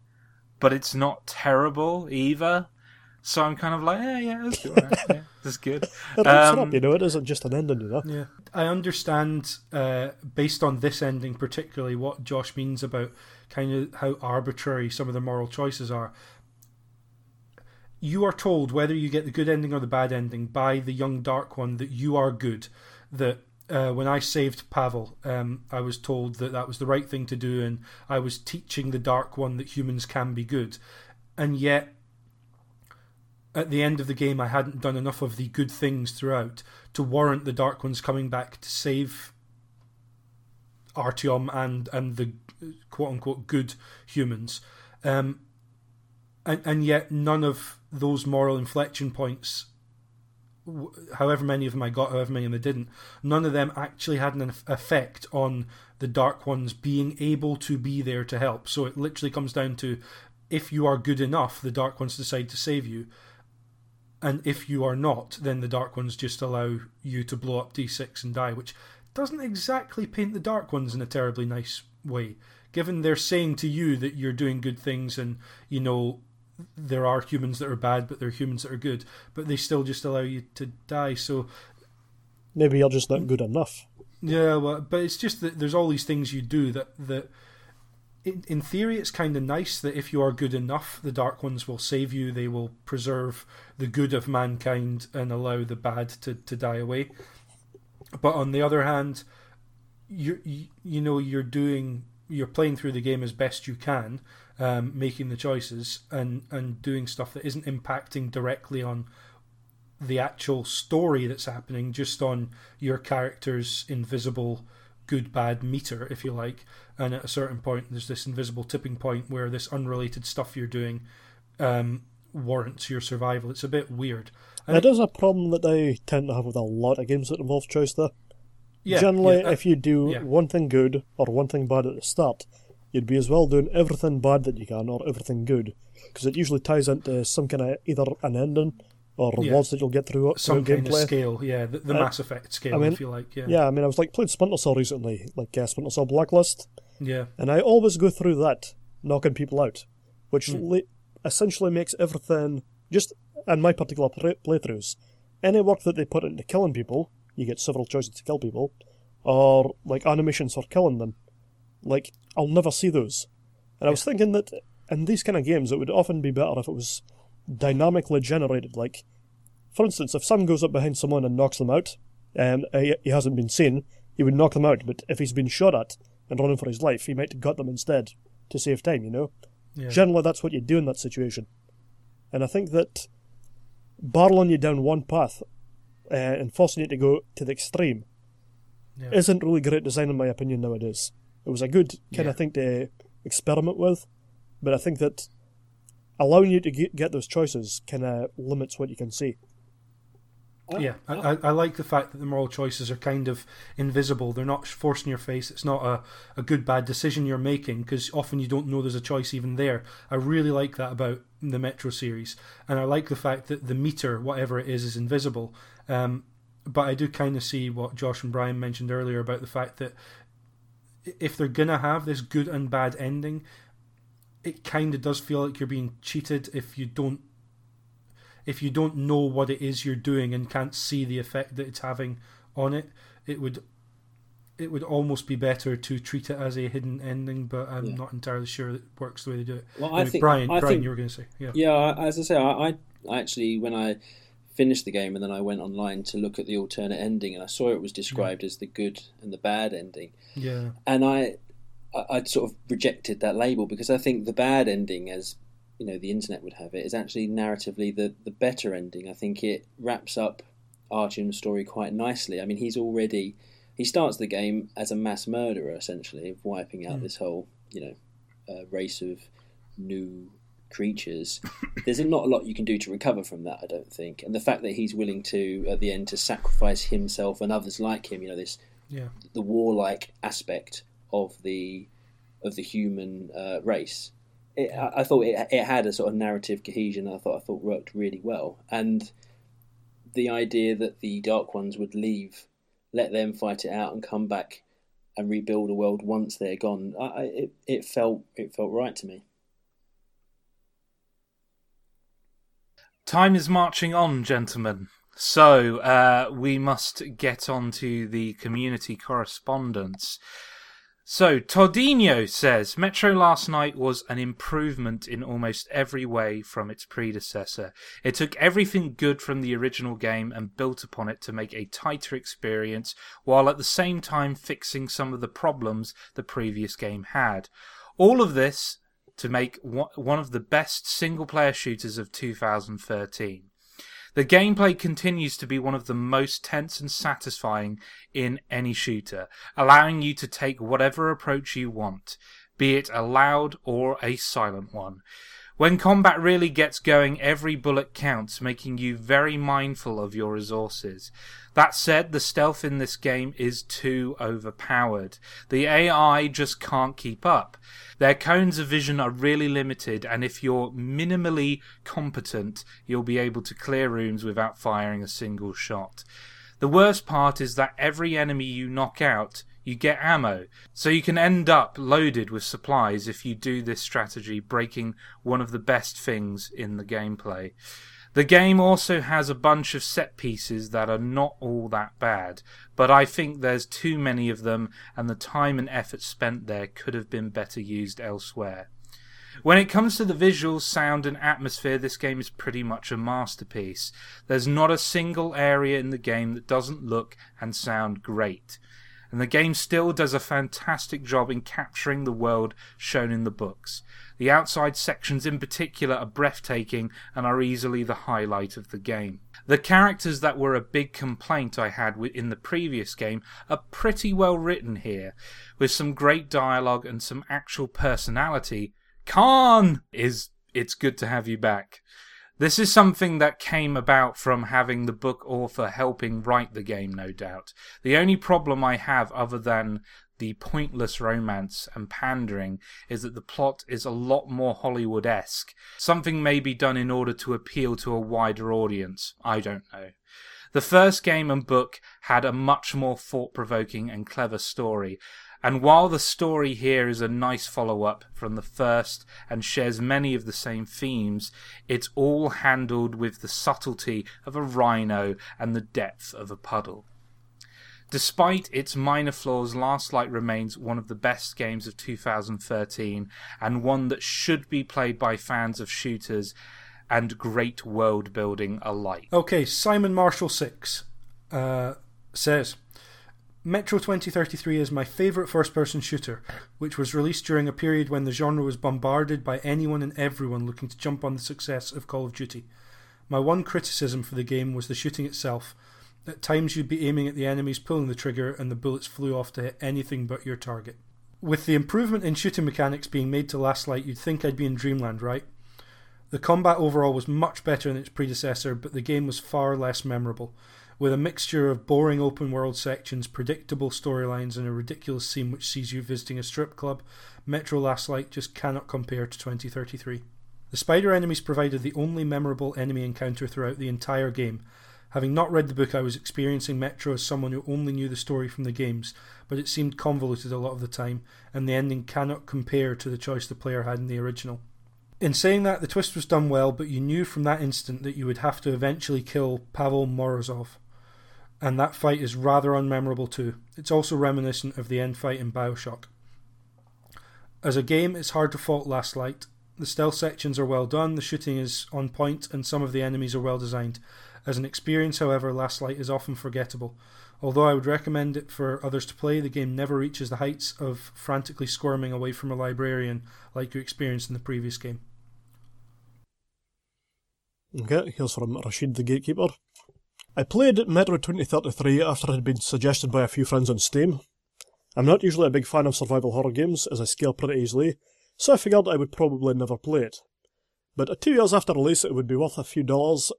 but it's not terrible either. So I'm kind of like, yeah, yeah, that's good. alright, yeah, that's good. It it Um, up, you know. It isn't just an ending, you know. Yeah, I understand uh, based on this ending particularly what Josh means about kind of how arbitrary some of the moral choices are. You are told whether you get the good ending or the bad ending by the young dark one that you are good. That uh, when I saved Pavel, um, I was told that that was the right thing to do, and I was teaching the dark one that humans can be good. And yet, at the end of the game, I hadn't done enough of the good things throughout to warrant the Dark Ones coming back to save Artyom and and the quote unquote good humans, um, and and yet none of those moral inflection points, however many of them I got, however many of them I didn't, none of them actually had an effect on the Dark Ones being able to be there to help. So it literally comes down to if you are good enough, the Dark Ones decide to save you and if you are not, then the Dark Ones just allow you to blow up D6 and die, which doesn't exactly paint the Dark Ones in a terribly nice way. Given they're saying to you that you're doing good things and, you know, there are humans that are bad, but there are humans that are good, but they still just allow you to die. So, Maybe you're just not good enough. yeah, well, but it's just that there's all these things you do that, that in, in theory, it's kind of nice that if you are good enough, the Dark Ones will save you. They will preserve the good of mankind and allow the bad to, to die away. But on the other hand, you you know you're doing you're playing through the game as best you can, um, making the choices and and doing stuff that isn't impacting directly on the actual story that's happening, just on your character's invisible good bad meter, if you like. And at a certain point, there's this invisible tipping point where this unrelated stuff you're doing um, warrants your survival. It's a bit weird. And it is a problem that I tend to have with a lot of games that involve choice, though. Yeah, Generally, yeah, if you do yeah. one thing good or one thing bad at the start, you'd be as well doing everything bad that you can or everything good, because it usually ties into some kind of either an ending or Yeah. rewards that you'll get through, some through kind gameplay. of scale, yeah, the, the Uh, Mass Effect scale, I mean, if you like, yeah, Yeah, I mean, I was like playing Splinter Cell recently, like uh, Splinter Cell Blacklist, yeah, and I always go through that, knocking people out, which Hmm. li- essentially makes everything just in my particular play- playthroughs. Any work that they put into killing people, you get several choices to kill people, or like animations for killing them. Like I'll never see those. And I was thinking that in these kind of games, it would often be better if it was dynamically generated. Like, for instance, if someone goes up behind someone and knocks them out, and he, he hasn't been seen, he would knock them out. But if he's been shot at and running for his life, he might gut them instead to save time. You know. yeah. Generally, that's what you do in that situation. And I think that barreling you down one path uh, and forcing you to go to the extreme Yeah. isn't really great design, in my opinion, nowadays. It was a good kind Yeah. of thing to experiment with, but I think that allowing you to get, get those choices kind of limits what you can see. Yeah, I, I, I like the fact that the moral choices are kind of invisible. They're not forced in your face. It's not a, a good bad decision you're making because often you don't know there's a choice even there. I really like that about the Metro series, and I like the fact that the meter, whatever it is, is invisible. Um, but I do kind of see what Josh and Brian mentioned earlier about the fact that i- if they're gonna have this good and bad ending, it kind of does feel like you're being cheated if you don't if you don't know what it is you're doing and can't see the effect that it's having on it, it would it would almost be better to treat it as a hidden ending. But I'm Yeah. not entirely sure it works the way they do it. Well, I Anyway, think Brian, I Brian, think you were going to say, yeah, Yeah, I- as I say, I I actually when I finished the game and then I went online to look at the alternate ending and I saw it was described as the good and the bad ending, yeah, and I I- I'd sort of rejected that label because I think the bad ending, as you know, the internet would have it, is actually narratively the the better ending. I think it wraps up Artyom's story quite nicely. I mean, he's already he starts the game as a mass murderer, essentially, of wiping out this whole you know uh, race of new creatures. There's not a lot you can do to recover from that, I don't think. And the fact that he's willing to at the end to sacrifice himself and others like him, you know, this yeah, the warlike aspect of the of the human uh, race. It, I, I thought it, it had a sort of narrative cohesion. I thought I thought worked really well, and the idea that the Dark Ones would leave, let them fight it out, and come back and rebuild a world once they're gone. I, I, it it felt it felt right to me. Time is marching on, gentlemen. So uh, we must get on to the community correspondence. So Tordino says Metro last Light was an improvement in almost every way from its predecessor. It took everything good from the original game and built upon it to make a tighter experience, while at the same time fixing some of the problems the previous game had. All of this to make one of the best single player shooters of 2013. The gameplay continues to be one of the most tense and satisfying in any shooter, allowing you to take whatever approach you want, be it a loud or a silent one. When combat really gets going, every bullet counts, making you very mindful of your resources. That said, the stealth in this game is too overpowered. The AI just can't keep up. Their cones of vision are really limited, and if you're minimally competent, you'll be able to clear rooms without firing a single shot. The worst part is that every enemy you knock out, you get ammo, so you can end up loaded with supplies if you do this strategy, breaking one of the best things in the gameplay. The game also has a bunch of set pieces that are not all that bad, but I think there's too many of them and the time and effort spent there could have been better used elsewhere. When it comes to the visuals, sound, and atmosphere, this game is pretty much a masterpiece. There's not a single area in the game that doesn't look and sound great. And the game still does a fantastic job in capturing the world shown in the books. The outside sections in particular are breathtaking and are easily the highlight of the game. The characters that were a big complaint I had in the previous game are pretty well written here, with some great dialogue and some actual personality, Khan is it's good to have you back. This is something that came about from having the book author helping write the game, no doubt. The only problem I have, other than the pointless romance and pandering, is that the plot is a lot more Hollywood esque. Something may be done in order to appeal to a wider audience. I don't know. The first game and book had a much more thought provoking and clever story, and while the story here is a nice follow up from the first and shares many of the same themes, it's all handled with the subtlety of a rhino and the depth of a puddle. Despite its minor flaws, Last Light remains one of the best games of 2013 and one that should be played by fans of shooters and great world building alike. Okay, Simon Marshall 6 uh, says. Metro 2033 is my favourite first person shooter, which was released during a period when the genre was bombarded by anyone and everyone looking to jump on the success of Call of Duty. My one criticism for the game was the shooting itself. At times you'd be aiming at the enemies, pulling the trigger, and the bullets flew off to hit anything but your target. With the improvement in shooting mechanics being made to Last Light, you'd think I'd be in Dreamland, right? The combat overall was much better than its predecessor, but the game was far less memorable with a mixture of boring open world sections, predictable storylines, and a ridiculous scene which sees you visiting a strip club, Metro Last Light just cannot compare to 2033. The spider enemies provided the only memorable enemy encounter throughout the entire game. Having not read the book, I was experiencing Metro as someone who only knew the story from the games, but it seemed convoluted a lot of the time, and the ending cannot compare to the choice the player had in the original. In saying that, the twist was done well, but you knew from that instant that you would have to eventually kill Pavel Morozov and that fight is rather unmemorable too. It's also reminiscent of the end fight in Bioshock. As a game, it's hard to fault Last Light. The stealth sections are well done, the shooting is on point, and some of the enemies are well designed. As an experience, however, Last Light is often forgettable. Although I would recommend it for others to play, the game never reaches the heights of frantically squirming away from a librarian like you experienced in the previous game. Okay, here's from Rashid the Gatekeeper. I played Metro 2033 after it had been suggested by a few friends on Steam. I'm not usually a big fan of survival horror games, as I scale pretty easily, so I figured I would probably never play it. But two years after release, it would be worth a few dollars,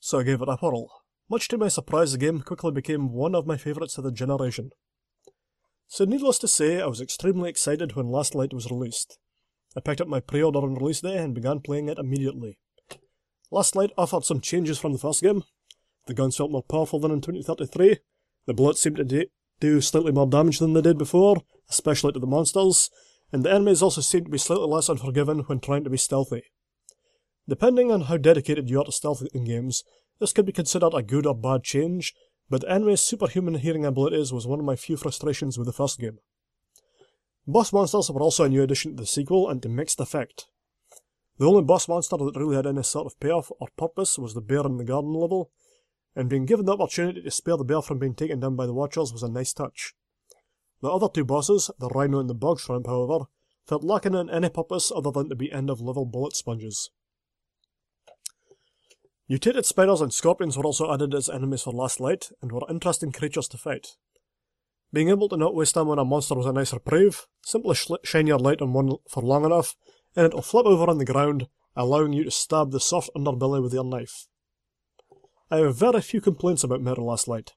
so I gave it a whirl. Much to my surprise, the game quickly became one of my favourites of the generation. So, needless to say, I was extremely excited when Last Light was released. I picked up my pre order on release day and began playing it immediately. Last Light offered some changes from the first game, the guns felt more powerful than in 2033. The bullets seemed to do slightly more damage than they did before, especially to the monsters, and the enemies also seemed to be slightly less unforgiving when trying to be stealthy. Depending on how dedicated you are to stealth in games, this could be considered a good or bad change, but the enemy's superhuman hearing abilities was one of my few frustrations with the first game. Boss monsters were also a new addition to the sequel and to mixed effect. The only boss monster that really had any sort of payoff or purpose was the bear in the garden level, and being given the opportunity to spare the bear from being taken down by the Watchers was a nice touch. The other two bosses, the Rhino and the Bog Shrimp, however, felt lacking in any purpose other than to be end of level bullet sponges. Mutated spiders and scorpions were also added as enemies for Last Light, and were interesting creatures to fight. Being able to not waste time on a monster was a nice reprieve, simply shine your light on one for long enough, and it'll flip over on the ground, allowing you to stab the soft underbelly with your knife. I have very few complaints about Metro Last Light.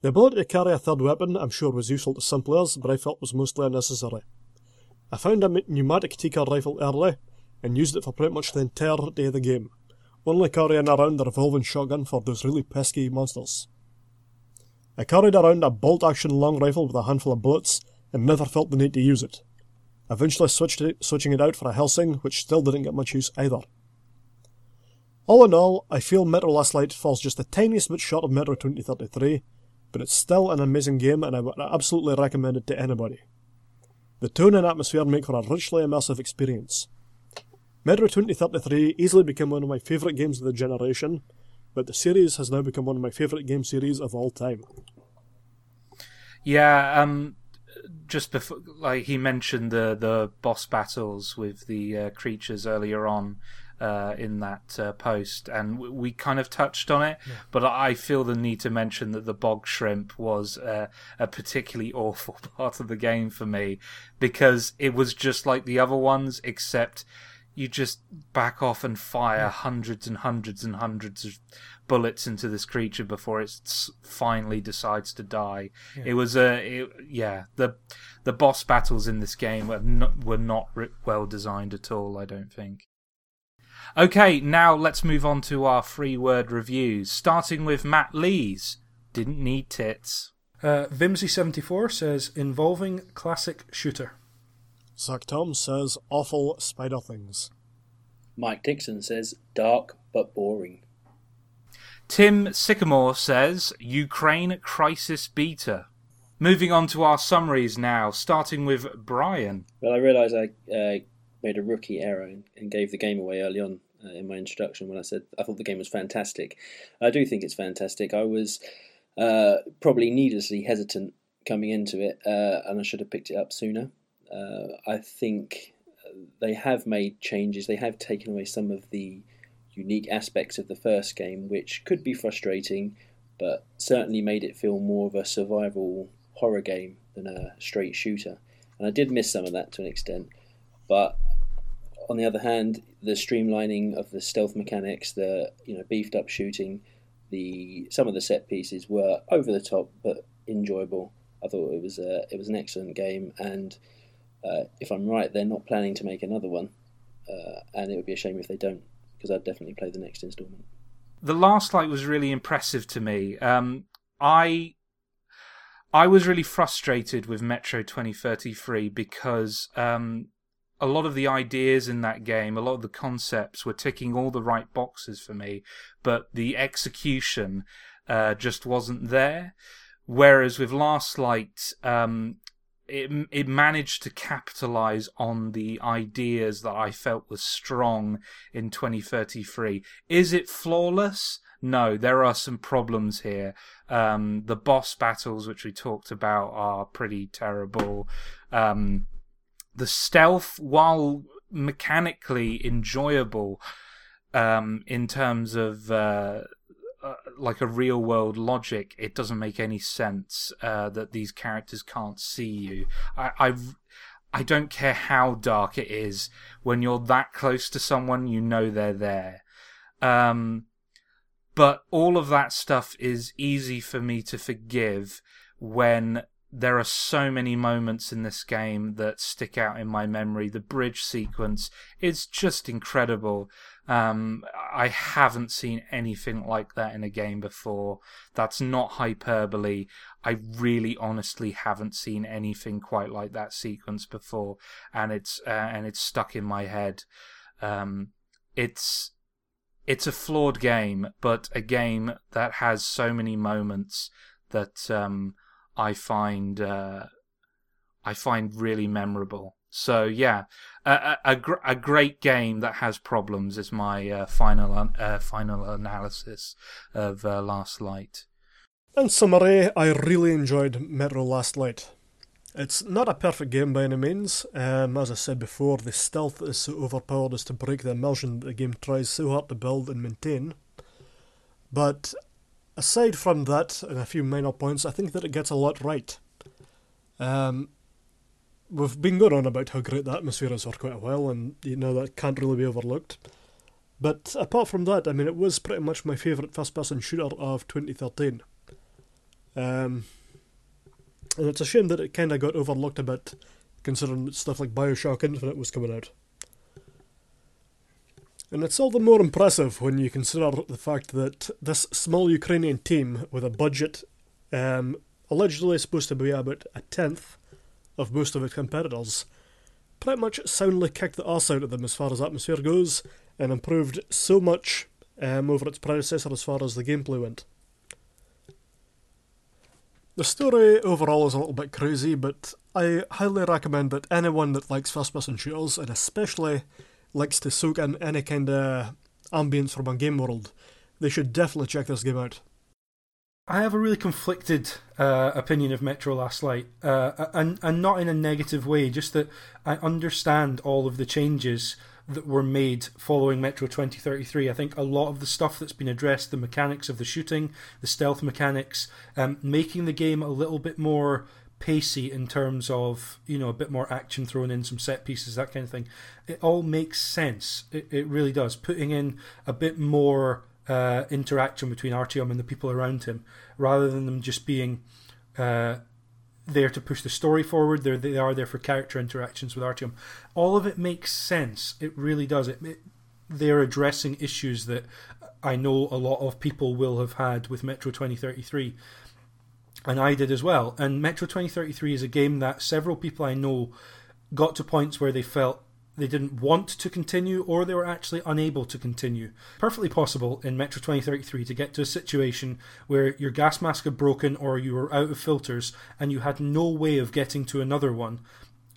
The ability to carry a third weapon I'm sure was useful to some players, but I felt was mostly unnecessary. I found a pneumatic Tikhar rifle early, and used it for pretty much the entire day of the game, only carrying around the revolving shotgun for those really pesky monsters. I carried around a bolt action long rifle with a handful of bullets, and never felt the need to use it. Eventually switched it, switching it out for a Helsing, which still didn't get much use either. All in all, I feel Metro Last Light falls just the tiniest bit short of Metro 2033, but it's still an amazing game and I would absolutely recommend it to anybody. The tone and atmosphere make for a richly immersive experience. Metro 2033 easily became one of my favourite games of the generation, but the series has now become one of my favourite game series of all time. Yeah, um, just before, like he mentioned the the boss battles with the uh, creatures earlier on uh, in that uh, post, and we, we kind of touched on it. Yeah. But I feel the need to mention that the bog shrimp was uh, a particularly awful part of the game for me because it was just like the other ones, except you just back off and fire hundreds and hundreds and hundreds of bullets into this creature before it finally decides to die. Yeah. It was a it, yeah the the boss battles in this game were not, were not well designed at all. I don't think. Okay, now let's move on to our free word reviews, starting with Matt Lee's. Didn't need tits. Uh, Vimsy74 says, involving classic shooter. Zach Tom says awful spider things. Mike Dixon says dark but boring. Tim Sycamore says Ukraine crisis beta. Moving on to our summaries now, starting with Brian. Well, I realise I uh, made a rookie error and, gave the game away early on uh, in my introduction when I said I thought the game was fantastic. I do think it's fantastic. I was uh, probably needlessly hesitant coming into it, uh, and I should have picked it up sooner. Uh, I think they have made changes. They have taken away some of the unique aspects of the first game, which could be frustrating, but certainly made it feel more of a survival horror game than a straight shooter. And I did miss some of that to an extent, but on the other hand, the streamlining of the stealth mechanics, the you know beefed up shooting, the some of the set pieces were over the top but enjoyable. I thought it was a, it was an excellent game, and uh, if I'm right, they're not planning to make another one, uh, and it would be a shame if they don't, because I'd definitely play the next installment. The last light was really impressive to me. Um, I I was really frustrated with Metro 2033 because um, a lot of the ideas in that game, a lot of the concepts were ticking all the right boxes for me, but the execution uh, just wasn't there. Whereas with Last Light, um, it it managed to capitalize on the ideas that I felt was strong in 2033. Is it flawless? No, there are some problems here. Um, the boss battles, which we talked about, are pretty terrible. Um, the stealth, while mechanically enjoyable, um, in terms of uh, uh, like a real world logic, it doesn't make any sense uh, that these characters can't see you. I, I, I don't care how dark it is. When you're that close to someone, you know they're there. Um, but all of that stuff is easy for me to forgive when there are so many moments in this game that stick out in my memory. The bridge sequence is just incredible. Um, I haven't seen anything like that in a game before. That's not hyperbole. I really, honestly haven't seen anything quite like that sequence before, and it's uh, and it's stuck in my head. Um, it's it's a flawed game, but a game that has so many moments that um, I find uh, I find really memorable. So yeah, a a, gr- a great game that has problems is my uh, final uh, final analysis of uh, Last Light. In summary, I really enjoyed Metro Last Light. It's not a perfect game by any means. Um, as I said before, the stealth is so overpowered as to break the immersion that the game tries so hard to build and maintain. But aside from that and a few minor points, I think that it gets a lot right. Um, we've been going on about how great the atmosphere is for quite a while, and you know that can't really be overlooked. But apart from that, I mean, it was pretty much my favourite first-person shooter of 2013. Um, and it's a shame that it kind of got overlooked a bit, considering stuff like Bioshock Infinite was coming out. And it's all the more impressive when you consider the fact that this small Ukrainian team with a budget um, allegedly supposed to be about a tenth of most of its competitors pretty much soundly kicked the arse out of them as far as atmosphere goes and improved so much um, over its predecessor as far as the gameplay went. The story overall is a little bit crazy, but I highly recommend that anyone that likes first person shooters, and especially likes to soak in any kind of ambience from a game world, they should definitely check this game out. I have a really conflicted uh, opinion of Metro Last Light, uh, and and not in a negative way. Just that I understand all of the changes that were made following Metro 2033. I think a lot of the stuff that's been addressed, the mechanics of the shooting, the stealth mechanics, um, making the game a little bit more pacey in terms of you know a bit more action thrown in, some set pieces, that kind of thing. It all makes sense. It, it really does. Putting in a bit more uh, interaction between Artyom and the people around him, rather than them just being uh, there to push the story forward. They're, they are there for character interactions with Artyom. All of it makes sense. It really does. It, it they're addressing issues that I know a lot of people will have had with Metro 2033, and I did as well. And Metro 2033 is a game that several people I know got to points where they felt they didn't want to continue or they were actually unable to continue. Perfectly possible in Metro 2033 to get to a situation where your gas mask had broken or you were out of filters and you had no way of getting to another one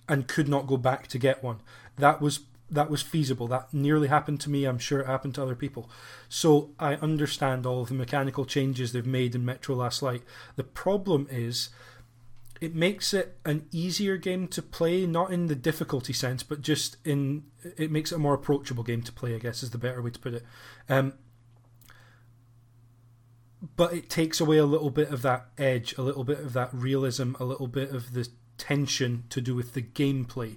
and could not go back to get one. That was that was feasible. That nearly happened to me. I'm sure it happened to other people. So I understand all of the mechanical changes they've made in Metro Last Light. The problem is it makes it an easier game to play, not in the difficulty sense, but just in it makes it a more approachable game to play. I guess is the better way to put it. Um, but it takes away a little bit of that edge, a little bit of that realism, a little bit of the tension to do with the gameplay.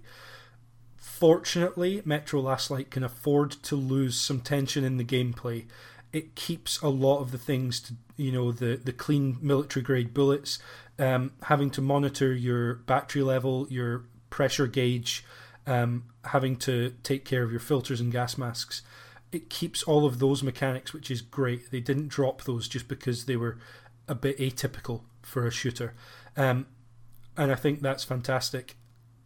Fortunately, Metro Last Light can afford to lose some tension in the gameplay. It keeps a lot of the things to you know the the clean military grade bullets um, having to monitor your battery level, your pressure gauge, um, having to take care of your filters and gas masks. It keeps all of those mechanics, which is great. They didn't drop those just because they were a bit atypical for a shooter. Um, and I think that's fantastic.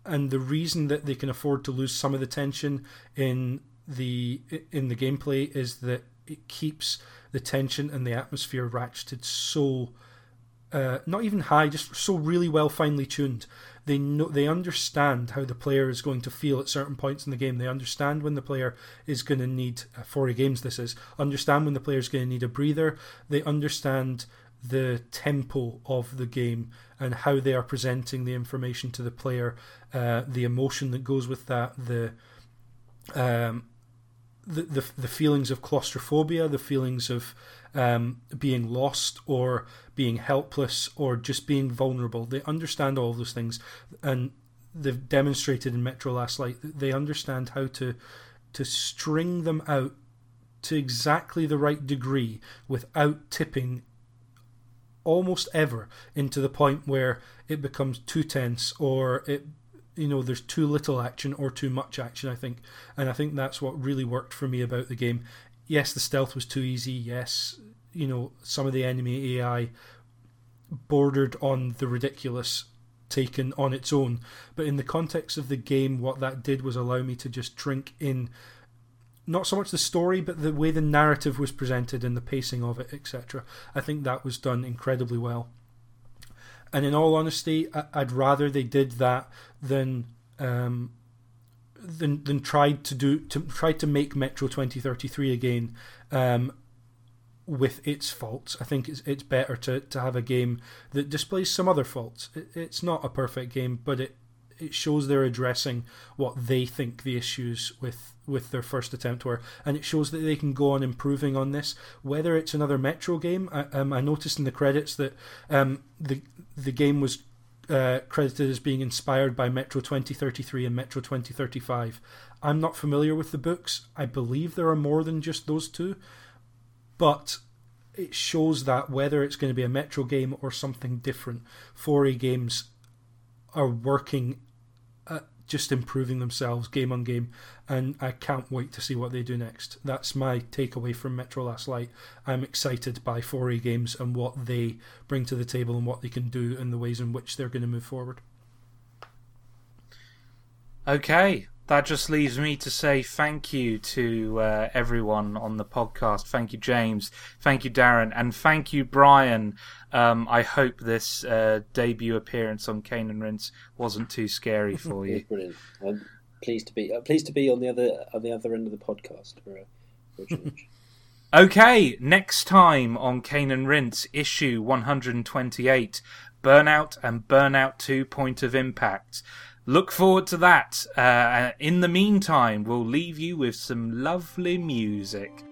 And the reason that they can afford to lose some of the tension in the in the gameplay is that it keeps the tension and the atmosphere ratcheted so uh, not even high, just so really well finely tuned. They know they understand how the player is going to feel at certain points in the game. They understand when the player is going to need uh, 40 games. This is understand when the player is going to need a breather. They understand the tempo of the game and how they are presenting the information to the player, uh, the emotion that goes with that, the um, the, the the feelings of claustrophobia, the feelings of um, being lost or being helpless or just being vulnerable. They understand all those things, and they've demonstrated in Metro Last Light that they understand how to to string them out to exactly the right degree without tipping almost ever into the point where it becomes too tense or it you know there's too little action or too much action i think. And i think that's what really worked for me about the game. Yes the stealth was too easy. Yes you know some of the enemy ai bordered on the ridiculous taken on its own. But in the context of the game what that did was allow me to just drink in not so much the story but the way the narrative was presented and the pacing of it etc i think that was done incredibly well and in all honesty, I'd rather they did that than um, than than tried to do to try to make Metro 2033 again um, with its faults. I think it's it's better to, to have a game that displays some other faults. It, it's not a perfect game, but it it shows they're addressing what they think the issues with with their first attempt were, and it shows that they can go on improving on this. Whether it's another Metro game, I, um, I noticed in the credits that um, the the game was uh, credited as being inspired by Metro 2033 and Metro 2035. I'm not familiar with the books. I believe there are more than just those two, but it shows that whether it's going to be a Metro game or something different, 4A games are working just improving themselves game on game, and I can't wait to see what they do next. That's my takeaway from Metro Last Light. I'm excited by 4A games and what they bring to the table and what they can do and the ways in which they're going to move forward. Okay, that just leaves me to say thank you to uh, everyone on the podcast. Thank you, James. Thank you, Darren. And thank you, Brian. Um, I hope this uh, debut appearance on Cane and Rinse wasn't too scary for you. Brilliant. I'm pleased to be uh, pleased to be on the other on the other end of the podcast for a, for a change. Okay, next time on Cane and Rinse, issue 128, Burnout and Burnout 2 Point of Impact. Look forward to that. Uh, in the meantime, we'll leave you with some lovely music.